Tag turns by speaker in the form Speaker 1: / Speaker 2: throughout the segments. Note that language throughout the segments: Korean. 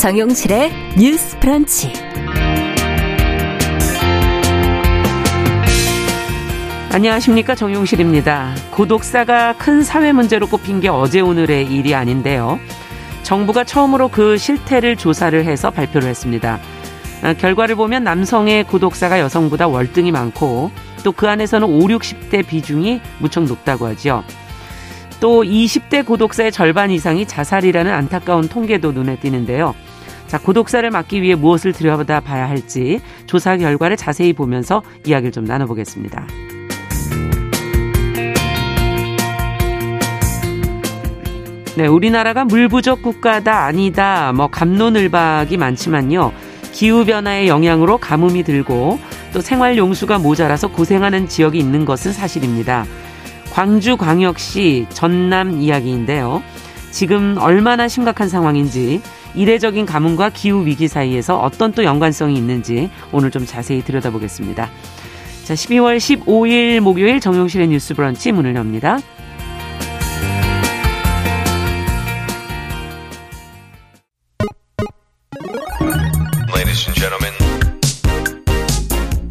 Speaker 1: 정용실의 뉴스 프런치.
Speaker 2: 안녕하십니까 정용실입니다. 고독사가 큰 사회 문제로 꼽힌 게 어제 오늘의 일이 아닌데요. 정부가 처음으로 그 실태를 조사를 해서 발표를 했습니다. 아, 결과를 보면 남성의 고독사가 여성보다 월등히 많고 또 그 안에서는 5, 60대 비중이 무척 높다고 하죠. 또 20대 고독사의 절반 이상이 자살이라는 안타까운 통계도 눈에 띄는데요. 자, 고독사를 막기 위해 무엇을 들여다 봐야 할지 조사 결과를 자세히 보면서 이야기를 좀 나눠보겠습니다. 네, 우리나라가 물 부족 국가다 아니다 뭐 감론을박이 많지만요. 기후 변화의 영향으로 가뭄이 들고 또 생활 용수가 모자라서 고생하는 지역이 있는 것은 사실입니다. 광주 광역시 전남 이야기인데요. 지금 얼마나 심각한 상황인지 이례적인 가뭄과 기후 위기 사이에서 어떤 또 연관성이 있는지 오늘 좀 자세히 들여다보겠습니다. 자, 12월 15일 목요일 정용실의 뉴스 브런치 문을 엽니다.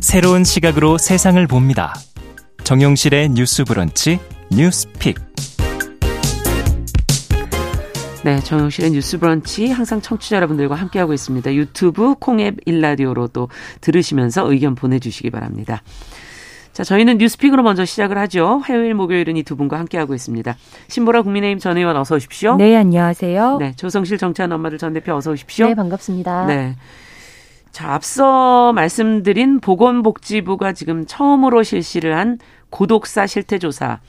Speaker 3: 새로운 시각으로 세상을 봅니다. 정용실의 뉴스 브런치 뉴스픽.
Speaker 2: 네, 정용실의 뉴스 브런치 항상 청취자 여러분들과 함께하고 있습니다. 유튜브 콩앱 일라디오로 또 들으시면서 의견 보내주시기 바랍니다. 자, 저희는 뉴스픽으로 먼저 시작을 하죠. 화요일, 목요일은 이 두 분과 함께하고 있습니다. 신보라 국민의힘 전 의원 어서 오십시오.
Speaker 4: 네, 안녕하세요.
Speaker 2: 네, 조성실 정치하는 엄마들 전 대표 어서 오십시오.
Speaker 4: 네, 반갑습니다.
Speaker 2: 네. 자, 앞서 말씀드린 보건복지부가 지금 처음으로 실시를 한 고독사 실태조사.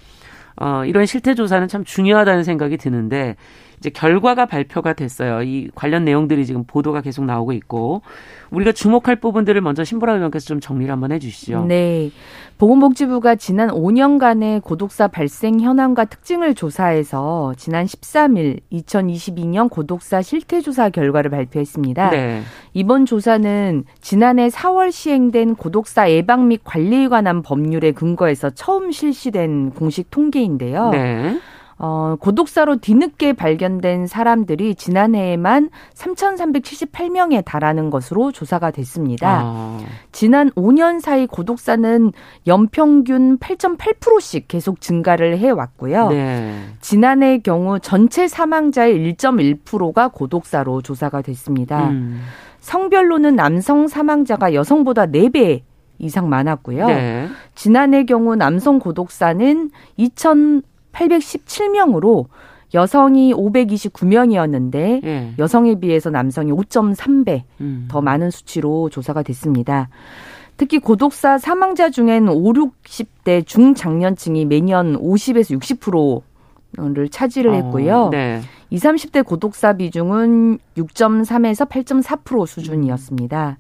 Speaker 2: 어, 이런 실태조사는 참 중요하다는 생각이 드는데, 이제 결과가 발표가 됐어요. 이 관련 내용들이 지금 보도가 계속 나오고 있고 우리가 주목할 부분들을 먼저 신보라 의원께서 좀 정리를 한번 해주시죠.
Speaker 4: 네, 보건복지부가 지난 5년간의 고독사 발생 현황과 특징을 조사해서 지난 13일 2022년 고독사 실태조사 결과를 발표했습니다. 네. 이번 조사는 지난해 4월 시행된 고독사 예방 및 관리에 관한 법률에 근거해서 처음 실시된 공식 통계인데요. 네. 어, 고독사로 뒤늦게 발견된 사람들이 지난해에만 3,378명에 달하는 것으로 조사가 됐습니다. 아. 지난 5년 사이 고독사는 연평균 8.8%씩 계속 증가를 해왔고요. 네. 지난해 경우 전체 사망자의 1.1%가 고독사로 조사가 됐습니다. 음. 성별로는 남성 사망자가 여성보다 4배 이상 많았고요. 네. 지난해 경우 남성 고독사는 2 817명으로 여성이 529명이었는데 예. 여성에 비해서 남성이 5.3배 음. 더 많은 수치로 조사가 됐습니다. 특히 고독사 사망자 중엔 5, 60대 중장년층이 매년 50에서 60%를 차지를 어, 했고요. 어, 네. 20, 30대 고독사 비중은 6.3에서 8.4% 수준이었습니다.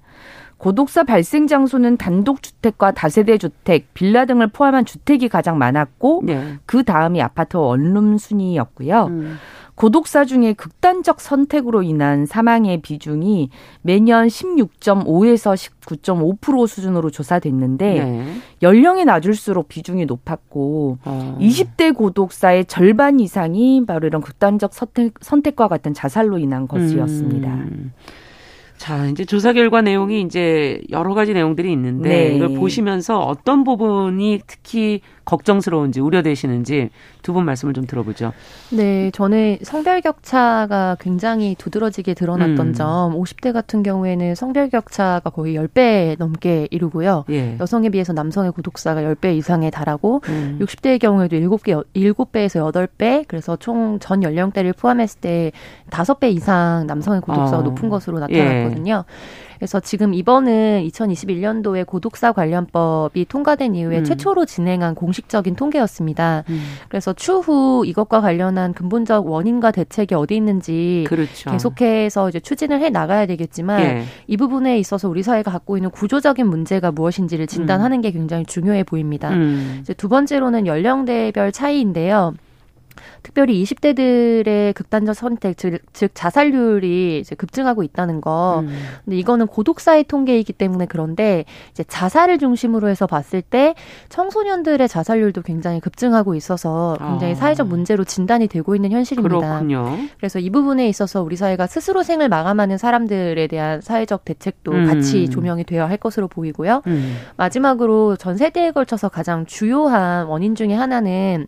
Speaker 4: 고독사 발생 장소는 단독주택과 다세대 주택, 빌라 등을 포함한 주택이 가장 많았고 네. 그 다음이 아파트 원룸 순이었고요. 음. 고독사 중에 극단적 선택으로 인한 사망의 비중이 매년 16.5에서 19.5% 수준으로 조사됐는데 네. 연령이 낮을수록 비중이 높았고 어. 20대 고독사의 절반 이상이 바로 이런 극단적 선택, 선택과 같은 자살로 인한 것이었습니다. 음.
Speaker 2: 자, 이제 조사 결과 내용이 이제 여러 가지 내용들이 있는데 네. 이걸 보시면서 어떤 부분이 특히 걱정스러운지 우려되시는지 두 분 말씀을 좀 들어보죠.
Speaker 5: 네, 저는 성별 격차가 굉장히 두드러지게 드러났던 음. 점, 50대 같은 경우에는 성별 격차가 거의 10배 넘게 이루고요. 예. 여성에 비해서 남성의 구독사가 10배 이상에 달하고 음. 60대의 경우에도 7개 7배에서 8배, 그래서 총 전 연령대를 포함했을 때 5배 이상 남성의 구독사가 어. 높은 것으로 나타났거든요. 예. 그래서 지금 이번은 2021년도에 고독사 관련법이 통과된 이후에 음. 최초로 진행한 공식적인 통계였습니다. 음. 그래서 추후 이것과 관련한 근본적 원인과 대책이 어디 있는지 그렇죠. 계속해서 이제 추진을 해 나가야 되겠지만 예. 이 부분에 있어서 우리 사회가 갖고 있는 구조적인 문제가 무엇인지를 진단하는 음. 게 굉장히 중요해 보입니다. 음. 이제 두 번째로는 연령대별 차이인데요. 특별히 20대들의 극단적 선택, 즉, 즉 자살률이 급증하고 있다는 거. 음. 근데 이거는 고독사의 통계이기 때문에 그런데 이제 자살을 중심으로 해서 봤을 때 청소년들의 자살률도 굉장히 급증하고 있어서 굉장히 아. 사회적 문제로 진단이 되고 있는 현실입니다.
Speaker 2: 그렇군요.
Speaker 5: 그래서 이 부분에 있어서 우리 사회가 스스로 생을 마감하는 사람들에 대한 사회적 대책도 음. 같이 조명이 되어야 할 것으로 보이고요. 음. 마지막으로 전 세대에 걸쳐서 가장 주요한 원인 중의 하나는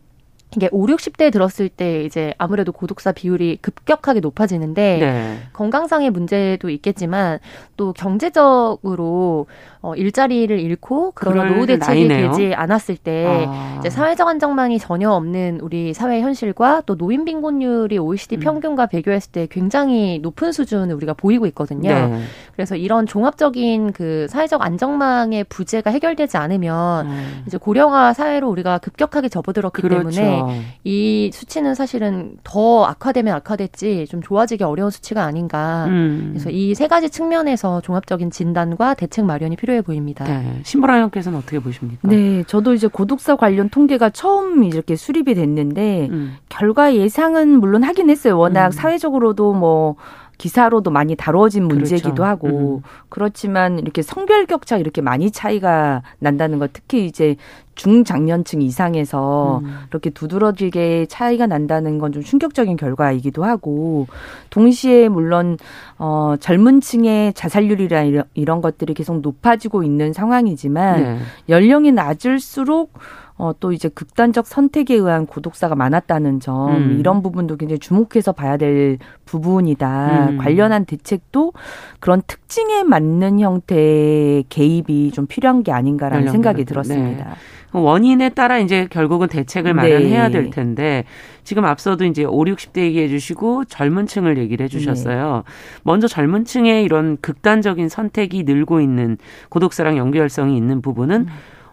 Speaker 5: 이게 5, 60대에 들었을 때 이제 아무래도 고독사 비율이 급격하게 높아지는데 네. 건강상의 문제도 있겠지만 또 경제적으로 어, 일자리를 잃고 그런 노후 대책이 되지 않았을 때 아. 이제 사회적 안정망이 전혀 없는 우리 사회 현실과 또 노인 빈곤율이 OECD 음. 평균과 비교했을 때 굉장히 높은 수준을 우리가 보이고 있거든요. 네. 그래서 이런 종합적인 그 사회적 안정망의 부재가 해결되지 않으면 음. 이제 고령화 사회로 우리가 급격하게 접어들었기 그렇죠. 때문에 이 수치는 사실은 더 악화되면 악화됐지 좀 좋아지기 어려운 수치가 아닌가. 음. 그래서 이 세 가지 측면에서 종합적인 진단과 대책 마련이 필요. 필요해 보입니다. 네.
Speaker 2: 신보라 의원께서는 어떻게 보십니까?
Speaker 4: 네, 저도 이제 고독사 관련 통계가 처음 이렇게 수립이 됐는데 음. 결과 예상은 물론 하긴 했어요. 워낙 음. 사회적으로도 뭐 기사로도 많이 다뤄진 그렇죠. 문제이기도 그렇죠. 하고 음. 그렇지만 이렇게 성별 격차 이렇게 많이 차이가 난다는 것 특히 이제 중장년층 이상에서 음. 이렇게 두드러지게 차이가 난다는 건 좀 충격적인 결과이기도 하고 동시에 물론 어 젊은 층의 자살률이라 이런, 이런 것들이 계속 높아지고 있는 상황이지만 네. 연령이 낮을수록 어, 또 이제 극단적 선택에 의한 고독사가 많았다는 점 음. 이런 부분도 굉장히 주목해서 봐야 될 부분이다. 음. 관련한 대책도 그런 특징에 맞는 형태의 개입이 좀 필요한 게 아닌가라는 생각이 들었습니다. 네.
Speaker 2: 원인에 따라 이제 결국은 대책을 마련해야 네. 될 텐데 지금 앞서도 이제 5, 60대 얘기해 주시고 젊은 층을 얘기를 해 주셨어요. 네. 먼저 젊은 층의 이런 극단적인 선택이 늘고 있는 고독사랑 연결성이 있는 부분은 음.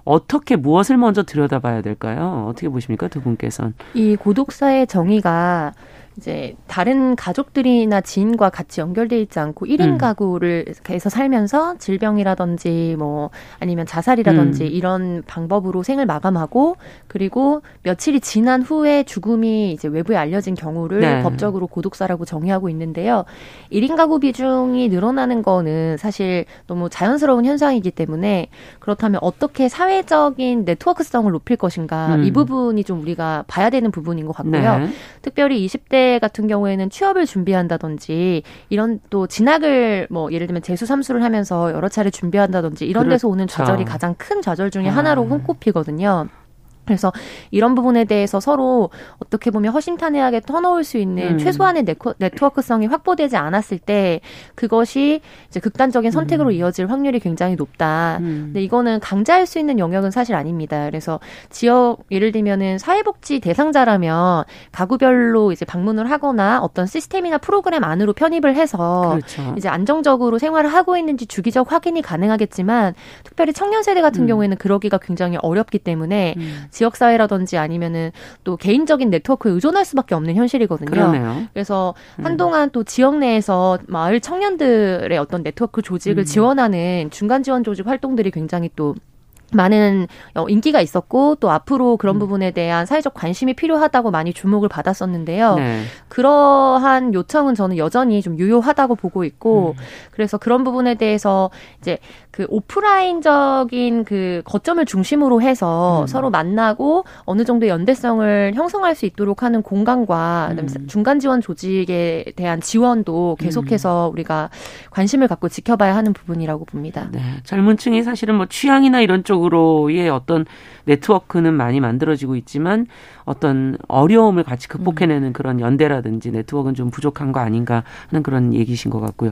Speaker 2: 어떻게 무엇을 먼저 들여다봐야 될까요? 어떻게 보십니까 두 분께서는?
Speaker 5: 이 고독사의 정의가 이제 다른 가족들이나 지인과 같이 연결돼 있지 않고 1인 음. 가구를 해서 살면서 질병이라든지 뭐 아니면 자살이라든지 음. 이런 방법으로 생을 마감하고 그리고 며칠이 지난 후에 죽음이 이제 외부에 알려진 경우를 네. 법적으로 고독사라고 정의하고 있는데요. 1인 가구 비중이 늘어나는 거는 사실 너무 자연스러운 현상이기 때문에 그렇다면 어떻게 사회적인 네트워크성을 높일 것인가 음. 이 부분이 좀 우리가 봐야 되는 부분인 것 같고요. 네. 특별히 20대 같은 경우에는 취업을 준비한다든지 이런 또 진학을 뭐 예를 들면 재수 삼수를 하면서 여러 차례 준비한다든지 이런 그렇죠. 데서 오는 좌절이 가장 큰 좌절 중에 하나로 아. 손꼽히거든요. 그래서 이런 부분에 대해서 서로 어떻게 보면 허심탄회하게 터놓을 수 있는 음. 최소한의 네트워크성이 확보되지 않았을 때 그것이 이제 극단적인 선택으로 음. 이어질 확률이 굉장히 높다. 음. 근데 이거는 강제할 수 있는 영역은 사실 아닙니다. 그래서 지역 예를 들면은 사회복지 대상자라면 가구별로 이제 방문을 하거나 어떤 시스템이나 프로그램 안으로 편입을 해서 그렇죠. 이제 안정적으로 생활을 하고 있는지 주기적 확인이 가능하겠지만 특별히 청년 세대 같은 음. 경우에는 그러기가 굉장히 어렵기 때문에 음. 지역사회라든지 아니면은 또 개인적인 네트워크에 의존할 수밖에 없는 현실이거든요.
Speaker 2: 그러네요.
Speaker 5: 그래서 음. 한동안 또 지역 내에서 마을 청년들의 어떤 네트워크 조직을 음. 지원하는 중간 지원 조직 활동들이 굉장히 또 많은 어, 인기가 있었고 또 앞으로 그런 음. 부분에 대한 사회적 관심이 필요하다고 많이 주목을 받았었는데요. 네. 그러한 요청은 저는 여전히 좀 유효하다고 보고 있고 음. 그래서 그런 부분에 대해서 이제 그 오프라인적인 그 거점을 중심으로 해서 음. 서로 만나고 어느 정도 연대성을 형성할 수 있도록 하는 공간과 음. 중간 지원 조직에 대한 지원도 계속해서 음. 우리가 관심을 갖고 지켜봐야 하는 부분이라고 봅니다.
Speaker 2: 네. 젊은 층이 사실은 뭐 취향이나 이런 쪽 쪽으로의 어떤 네트워크는 많이 만들어지고 있지만 어떤 어려움을 같이 극복해내는 그런 연대라든지 네트워크는 좀 부족한 거 아닌가 하는 그런 얘기신 것 같고요.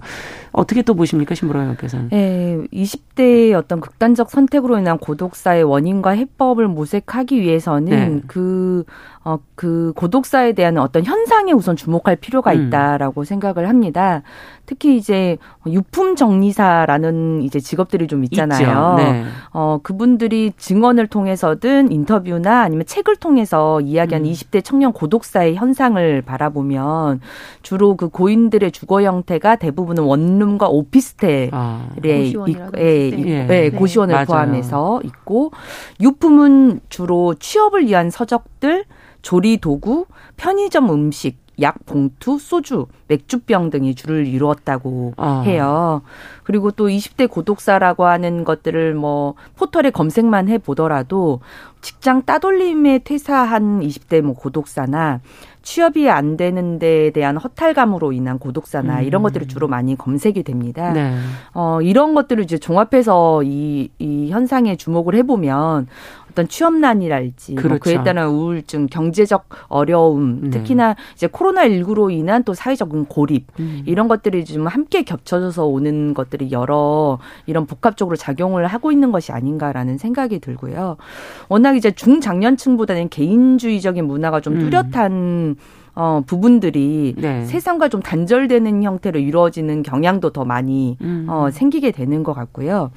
Speaker 2: 어떻게 또 보십니까, 신보라 의원께서는?
Speaker 4: 네, 20대의 어떤 극단적 선택으로 인한 고독사의 원인과 해법을 모색하기 위해서는 네. 그, 어, 그 고독사에 대한 어떤 현상에 우선 주목할 필요가 음. 있다라고 음. 생각을 합니다. 특히 이제 유품 정리사라는 이제 직업들이 좀 있잖아요. 네. 어, 그 분들이 증언을 통해서든 인터뷰나 아니면 책을 통해서 이야기하는 음. 20대 청년 고독사의 현상을 바라보면 주로 그 고인들의 주거 형태가 대부분은 원룸과 오피스텔에 아, 있고, 예, 예, 예, 고시원을 네. 포함해서 있고 유품은 주로 취업을 위한 서적들 조리 도구, 편의점 음식, 약 봉투, 소주, 맥주병 등이 줄을 이루었다고 아. 해요. 그리고 또 20대 고독사라고 하는 것들을 뭐 포털에 검색만 해 보더라도 직장 따돌림에 퇴사한 20대 뭐 고독사나 취업이 안 되는 데에 대한 허탈감으로 인한 고독사나 음. 이런 것들이 주로 많이 검색이 됩니다. 네. 어, 이런 것들을 이제 종합해서 이, 이 현상에 주목을 해보면 어떤 취업난이랄지 뭐 그렇죠. 뭐 그에 따른 우울증, 경제적 어려움, 네. 특히나 이제 코로나 19로 인한 또 사회적 고립 음. 이런 것들이 좀 함께 겹쳐져서 오는 것들이 여러 이런 복합적으로 작용을 하고 있는 것이 아닌가라는 생각이 들고요. 워낙 이제 중장년층보다는 개인주의적인 문화가 좀 음. 뚜렷한 음. 어, 부분들이 네. 세상과 좀 단절되는 형태로 이루어지는 경향도 더 많이 음. 어, 생기게 되는 것 같고요.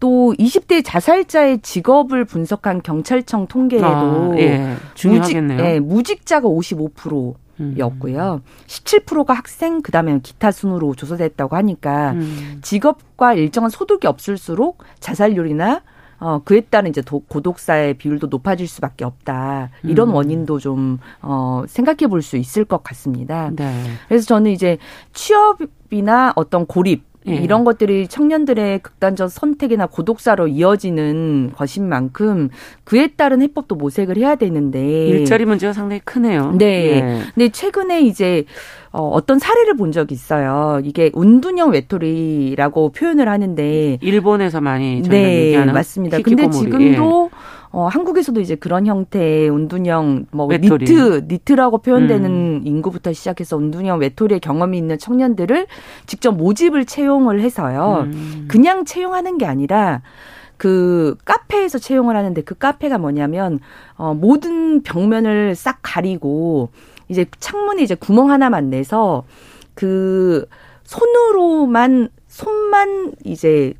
Speaker 4: 또 20대 자살자의 직업을 분석한 경찰청 통계에도 아, 예. 중요하겠네요. 무직, 예, 무직자가 55%. 였고요. 17%가 학생, 그 다음에 기타 순으로 조사됐다고 하니까 음. 직업과 일정한 소득이 없을수록 자살률이나 어, 그에 따른 이제 도, 고독사의 비율도 높아질 수밖에 없다. 이런 음. 원인도 좀, 어, 생각해 볼 수 있을 것 같습니다. 네. 그래서 저는 이제 취업이나 어떤 고립, 예. 이런 것들이 청년들의 극단적 선택이나 고독사로 이어지는 것인 만큼 그에 따른 해법도 모색을 해야 되는데
Speaker 2: 일자리 문제가 상당히 크네요.
Speaker 4: 네. 예. 근데 최근에 이제 어, 어떤 사례를 본 적이 있어요. 이게 운둔형 외톨이라고 표현을 하는데
Speaker 2: 일본에서 많이 네, 얘기하는
Speaker 4: 맞습니다. 근데 지금도 예. 어, 한국에서도 이제 그런 형태의 운둔형 뭐 외톨이. 니트 니트라고 표현되는 음. 인구부터 시작해서 운둔형 외톨이의 경험이 있는 청년들을 직접 모집을 채용을 해서요. 음. 그냥 채용하는 게 아니라 그 카페에서 채용을 하는데 그 카페가 뭐냐면 어 모든 벽면을 싹 가리고 이제 창문에 이제 구멍 하나만 내서 그 손으로만 손만 이제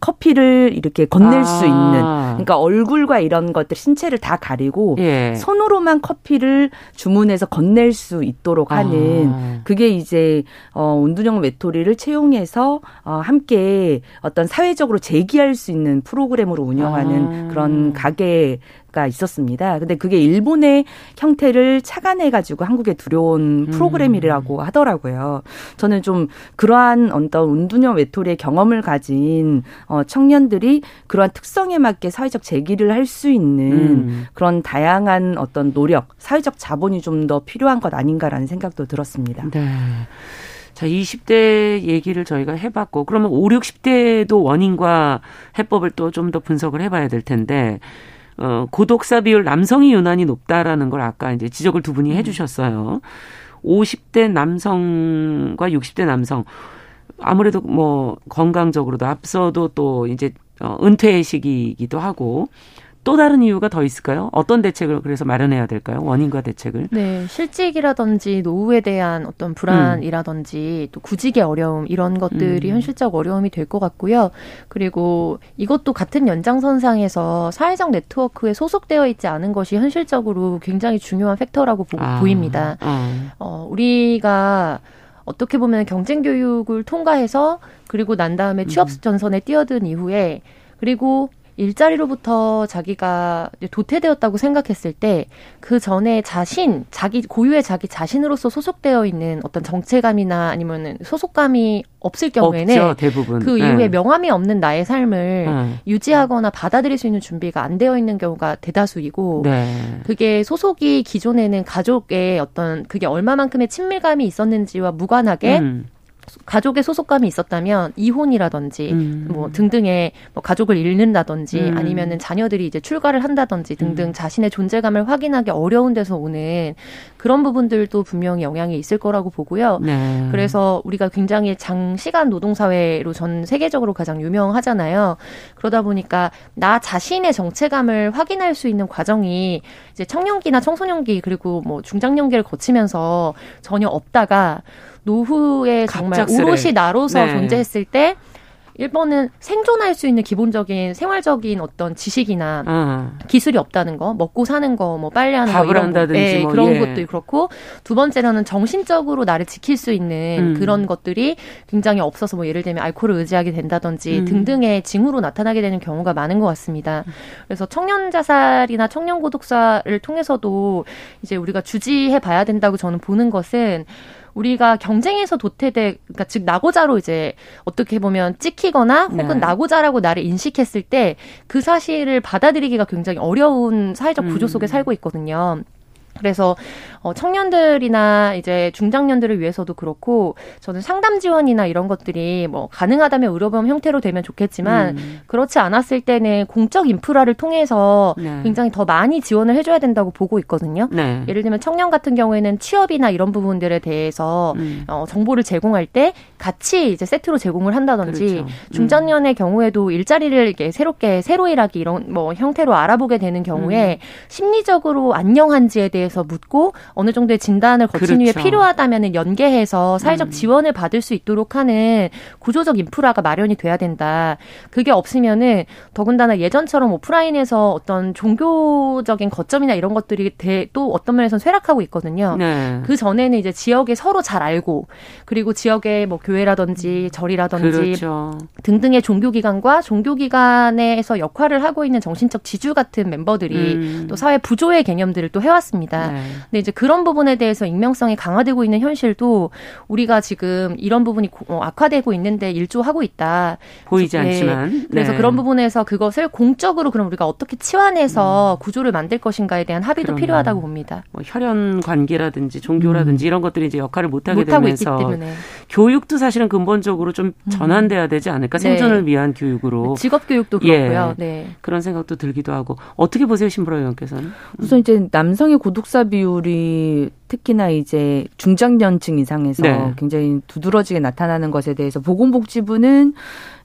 Speaker 4: 커피를 이렇게 건넬 아. 수 있는 그러니까 얼굴과 이런 것들 신체를 다 가리고 예. 손으로만 커피를 주문해서 건넬 수 있도록 하는 아. 그게 이제 어 운둔형 외톨이를 채용해서 어 함께 어떤 사회적으로 제기할 수 있는 프로그램으로 운영하는 아. 그런 가게 가 있었습니다. 근데 그게 일본의 형태를 착안해 가지고 한국에 들여온 음. 프로그램이라고 하더라고요. 저는 좀 그러한 어떤 운둔형 외톨이의 경험을 가진 어 청년들이 그러한 특성에 맞게 사회적 재기를 할 수 있는 음. 그런 다양한 어떤 노력, 사회적 자본이 좀 더 필요한 것 아닌가라는 생각도 들었습니다. 네.
Speaker 2: 자, 20대 얘기를 저희가 해봤고, 그러면 5, 60대도 원인과 해법을 또 좀 더 분석을 해봐야 될 텐데, 어, 고독사 비율 남성이 유난히 높다라는 걸 아까 이제 지적을 두 분이 음. 해주셨어요. 50대 남성과 60대 남성 아무래도 뭐 건강적으로도 앞서도 또 이제 어, 은퇴 시기이기도 하고 또 다른 이유가 더 있을까요? 어떤 대책을 그래서 마련해야 될까요? 원인과 대책을?
Speaker 5: 네, 실직이라든지 노후에 대한 어떤 불안이라든지 음. 또 구직의 어려움 이런 것들이 음. 현실적 어려움이 될 것 같고요. 그리고 이것도 같은 연장선상에서 사회적 네트워크에 소속되어 있지 않은 것이 현실적으로 굉장히 중요한 팩터라고 보, 아. 보입니다. 아. 어, 우리가 어떻게 보면 경쟁 교육을 통과해서 그리고 난 다음에 취업 음. 전선에 뛰어든 이후에 그리고 일자리로부터 자기가 도태되었다고 생각했을 때 그 전에 자신, 자기 고유의 자기 자신으로서 소속되어 있는 어떤 정체감이나 아니면은 소속감이 없을 경우에는 없죠, 대부분. 그 이후에 네. 명함이 없는 나의 삶을 네. 유지하거나 받아들일 수 있는 준비가 안 되어 있는 경우가 대다수이고 네. 그게 소속이 기존에는 가족의 어떤 그게 얼마만큼의 친밀감이 있었는지와 무관하게 음. 가족의 소속감이 있었다면 이혼이라든지 음. 뭐 등등의 뭐 가족을 잃는다든지 음. 아니면은 자녀들이 이제 출가를 한다든지 등등 음. 자신의 존재감을 확인하기 어려운 데서 오는 그런 부분들도 분명히 영향이 있을 거라고 보고요. 네. 그래서 우리가 굉장히 장시간 노동 사회로 전 세계적으로 가장 유명하잖아요. 그러다 보니까 나 자신의 정체감을 확인할 수 있는 과정이 이제 청년기나 청소년기 그리고 뭐 중장년기를 거치면서 전혀 없다가 노후에 정말 갑작스레. 오롯이 나로서 네. 존재했을 때 1번은 생존할 수 있는 기본적인 생활적인 어떤 지식이나 어. 기술이 없다는 거, 먹고 사는 거, 뭐 빨래하는 거 이런 거, 네, 뭐, 그런 예. 것도 그렇고 두 번째로는 정신적으로 나를 지킬 수 있는 음. 그런 것들이 굉장히 없어서 뭐 예를 들면 알코올을 의지하게 된다든지 음. 등등의 징후로 나타나게 되는 경우가 많은 것 같습니다. 그래서 청년 자살이나 청년 고독사를 통해서도 이제 우리가 주지해 봐야 된다고 저는 보는 것은 우리가 경쟁에서 도태돼 그러니까 즉 나고자로 이제 어떻게 보면 찍히거나 혹은 네. 나고자라고 나를 인식했을 때 그 사실을 받아들이기가 굉장히 어려운 사회적 구조 속에 음. 살고 있거든요. 그래서 어, 청년들이나 이제 중장년들을 위해서도 그렇고 저는 상담 지원이나 이런 것들이 뭐 가능하다면 의료보험 형태로 되면 좋겠지만 음. 그렇지 않았을 때는 공적 인프라를 통해서 네. 굉장히 더 많이 지원을 해줘야 된다고 보고 있거든요. 네. 예를 들면 청년 같은 경우에는 취업이나 이런 부분들에 대해서 음. 어, 정보를 제공할 때 같이 이제 세트로 제공을 한다든지 그렇죠. 음. 중장년의 경우에도 일자리를 이렇게 새롭게 새로 일하기 이런 뭐 형태로 알아보게 되는 경우에 음. 심리적으로 안녕한지에 대해 서 묻고 어느 정도의 진단을 거친 그렇죠. 후에 필요하다면 연계해서 사회적 음. 지원을 받을 수 있도록 하는 구조적 인프라가 마련이 돼야 된다. 그게 없으면은 더군다나 예전처럼 오프라인에서 어떤 종교적인 거점이나 이런 것들이 대, 또 어떤 면에서는 쇠락하고 있거든요. 네. 그 전에는 이제 지역에 서로 잘 알고 그리고 지역의 뭐 교회라든지 절이라든지 그렇죠. 등등의 종교기관과 종교기관에서 역할을 하고 있는 정신적 지주 같은 멤버들이 음. 또 사회 부조의 개념들을 또 해왔습니다. 네. 근데 이제 그런 부분에 대해서 익명성이 강화되고 있는 현실도 우리가 지금 이런 부분이 어, 악화되고 있는데 일조하고 있다.
Speaker 2: 보이지 네. 않지만.
Speaker 5: 그래서 네. 그런 부분에서 그것을 공적으로 그럼 우리가 어떻게 치환해서 음. 구조를 만들 것인가에 대한 합의도 그러면. 필요하다고 봅니다.
Speaker 2: 뭐 혈연 관계라든지 종교라든지 음. 이런 것들이 이제 역할을 못 하게 되면서 교육도 사실은 근본적으로 좀 음. 전환돼야 되지 않을까? 네. 생존을 위한 교육으로.
Speaker 5: 직업 교육도 그렇고요. 예. 네.
Speaker 2: 그런 생각도 들기도 하고 어떻게 보세요, 신보라 의원께서는?
Speaker 4: 우선 이제 남성의 고독 사 비율이 특히나 이제 중장년층 이상에서 네. 굉장히 두드러지게 나타나는 것에 대해서 보건복지부는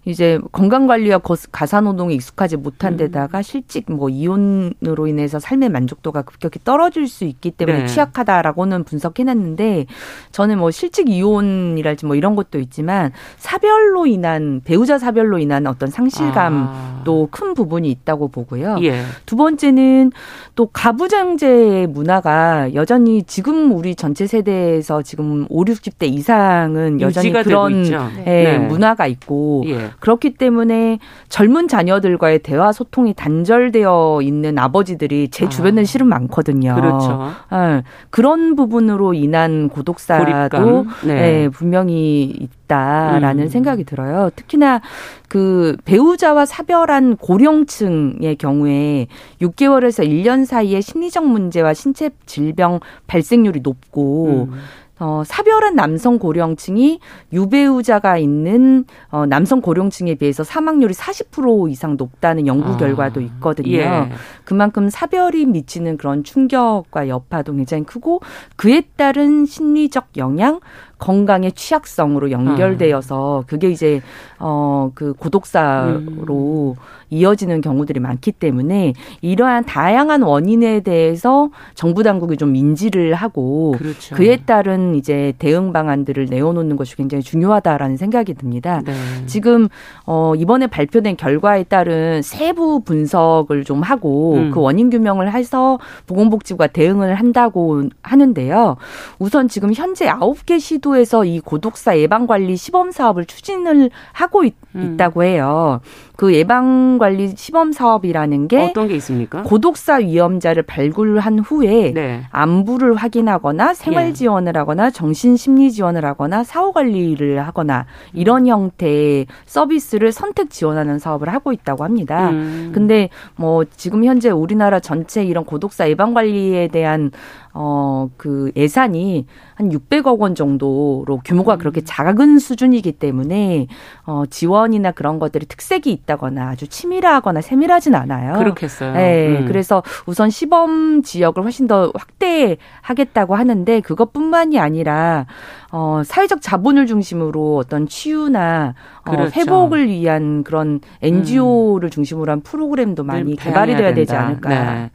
Speaker 4: 이제 건강 관리와 가사 노동에 익숙하지 못한 음. 데다가 실직 뭐 이혼으로 인해서 삶의 만족도가 급격히 떨어질 수 있기 때문에 네. 취약하다라고는 분석해놨는데 저는 뭐 실직 이혼이랄지 뭐 이런 것도 있지만 사별로 인한 배우자 사별로 인한 어떤 상실감도 아. 큰 부분이 있다고 보고요. 예. 두 번째는 또 가부장제 문화가 여전히 지금 우리 전체 세대에서 지금 5, 60대 이상은 여전히 그런 예, 네. 문화가 있고 예. 그렇기 때문에 젊은 자녀들과의 대화 소통이 단절되어 있는 아버지들이 제 주변에 아. 실은 많거든요.
Speaker 2: 그렇죠.
Speaker 4: 네. 그런 부분으로 인한 고독사도 네. 네, 분명히 있다라는 음. 생각이 들어요. 특히나 그 배우자와 사별한 고령층의 경우에 6개월에서 1년 사이에 심리적 문제와 신체 질병 발생률이 높고 음. 어, 사별한 남성 고령층이 유배우자가 있는 어, 남성 고령층에 비해서 사망률이 40% 이상 높다는 연구 아, 결과도 있거든요. 예. 그만큼 사별이 미치는 그런 충격과 여파도 굉장히 크고 그에 따른 심리적 영향, 건강의 취약성으로 연결되어서 그게 이제 어 그 고독사로 음. 이어지는 경우들이 많기 때문에 이러한 다양한 원인에 대해서 정부 당국이 좀 인지를 하고 그렇죠. 그에 따른 이제 대응 방안들을 내어놓는 것이 굉장히 중요하다라는 생각이 듭니다. 네. 지금 어 이번에 발표된 결과에 따른 세부 분석을 좀 하고 음. 그 원인 규명을 해서 보건복지부가 대응을 한다고 하는데요. 우선 지금 현재 아홉 개 시도 정부에서 이 고독사 예방 관리 시범 사업을 추진을 하고 있, 음. 다고 해요. 그 예방 관리 시범 사업이라는 게
Speaker 2: 어떤 게 있습니까?
Speaker 4: 고독사 위험자를 발굴한 후에 네. 안부를 확인하거나 생활 예. 지원을 하거나 정신 심리 지원을 하거나 사후 관리를 하거나 이런 형태의 서비스를 선택 지원하는 사업을 하고 있다고 합니다. 음. 근데 뭐 지금 현재 우리나라 전체 이런 고독사 예방 관리에 대한 어, 그 예산이 한 600억 원 정도로 규모가 그렇게 음. 작은 수준이기 때문에 어, 지원이나 그런 것들이 특색이 있다거나 아주 치밀하거나 세밀하진 않아요.
Speaker 2: 그렇겠어요.
Speaker 4: 네. 음. 그래서 우선 시범 지역을 훨씬 더 확대하겠다고 하는데 그것뿐만이 아니라 어, 사회적 자본을 중심으로 어떤 치유나 어, 그렇죠. 어, 회복을 위한 그런 NGO를 음. 중심으로 한 프로그램도 많이 개발이 돼야 되지 않을까. 네.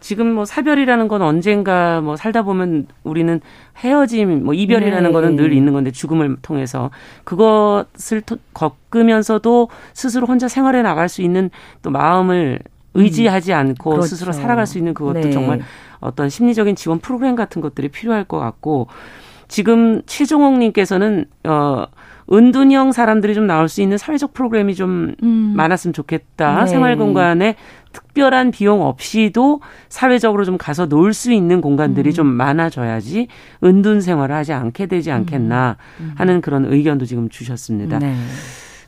Speaker 2: 지금 뭐 사별이라는 건 언젠가 뭐 살다 보면 우리는 헤어짐, 뭐 이별이라는 네. 거는 늘 있는 건데 죽음을 통해서 그것을 겪으면서도 스스로 혼자 생활해 나갈 수 있는 또 마음을 의지하지 않고 그렇죠. 스스로 살아갈 수 있는 그것도 네. 정말 어떤 심리적인 지원 프로그램 같은 것들이 필요할 것 같고 지금 최종옥 님께서는 어 은둔형 사람들이 좀 나올 수 있는 사회적 프로그램이 좀 음. 많았으면 좋겠다. 네. 생활 공간에 특별한 비용 없이도 사회적으로 좀 가서 놀 수 있는 공간들이 음. 좀 많아져야지 은둔 생활을 하지 않게 되지 않겠나 음. 음. 하는 그런 의견도 지금 주셨습니다. 네.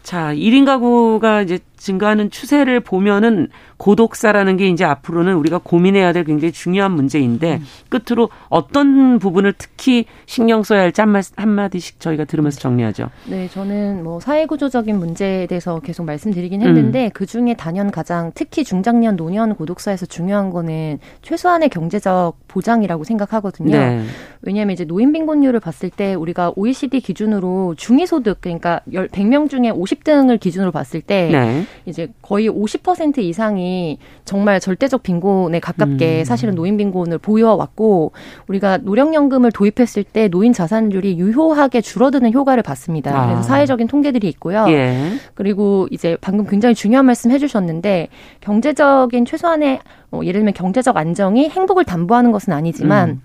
Speaker 2: 자, 1인 가구가 이제 증가하는 추세를 보면은 고독사라는 게 이제 앞으로는 우리가 고민해야 될 굉장히 중요한 문제인데 음. 끝으로 어떤 부분을 특히 신경 써야 할지 한, 한마디씩 저희가 들으면서 정리하죠.
Speaker 5: 네, 저는 뭐 사회구조적인 문제에 대해서 계속 말씀드리긴 했는데 음. 그 중에 단연 가장 특히 중장년 노년 고독사에서 중요한 거는 최소한의 경제적 보장이라고 생각하거든요. 네. 왜냐하면 이제 노인 빈곤율을 봤을 때 우리가 OECD 기준으로 중위소득 그러니까 100명 중에 50등을 기준으로 봤을 때 네. 이제 거의 50% 이상이 정말 절대적 빈곤에 가깝게 음. 사실은 노인 빈곤을 보여 왔고 우리가 노령연금을 도입했을 때 노인 자산율이 유효하게 줄어드는 효과를 봤습니다. 아. 그래서 사회적인 통계들이 있고요. 예. 그리고 이제 방금 굉장히 중요한 말씀 해주셨는데 경제적인 최소한의 뭐 예를 들면 경제적 안정이 행복을 담보하는 것은 아니지만 음.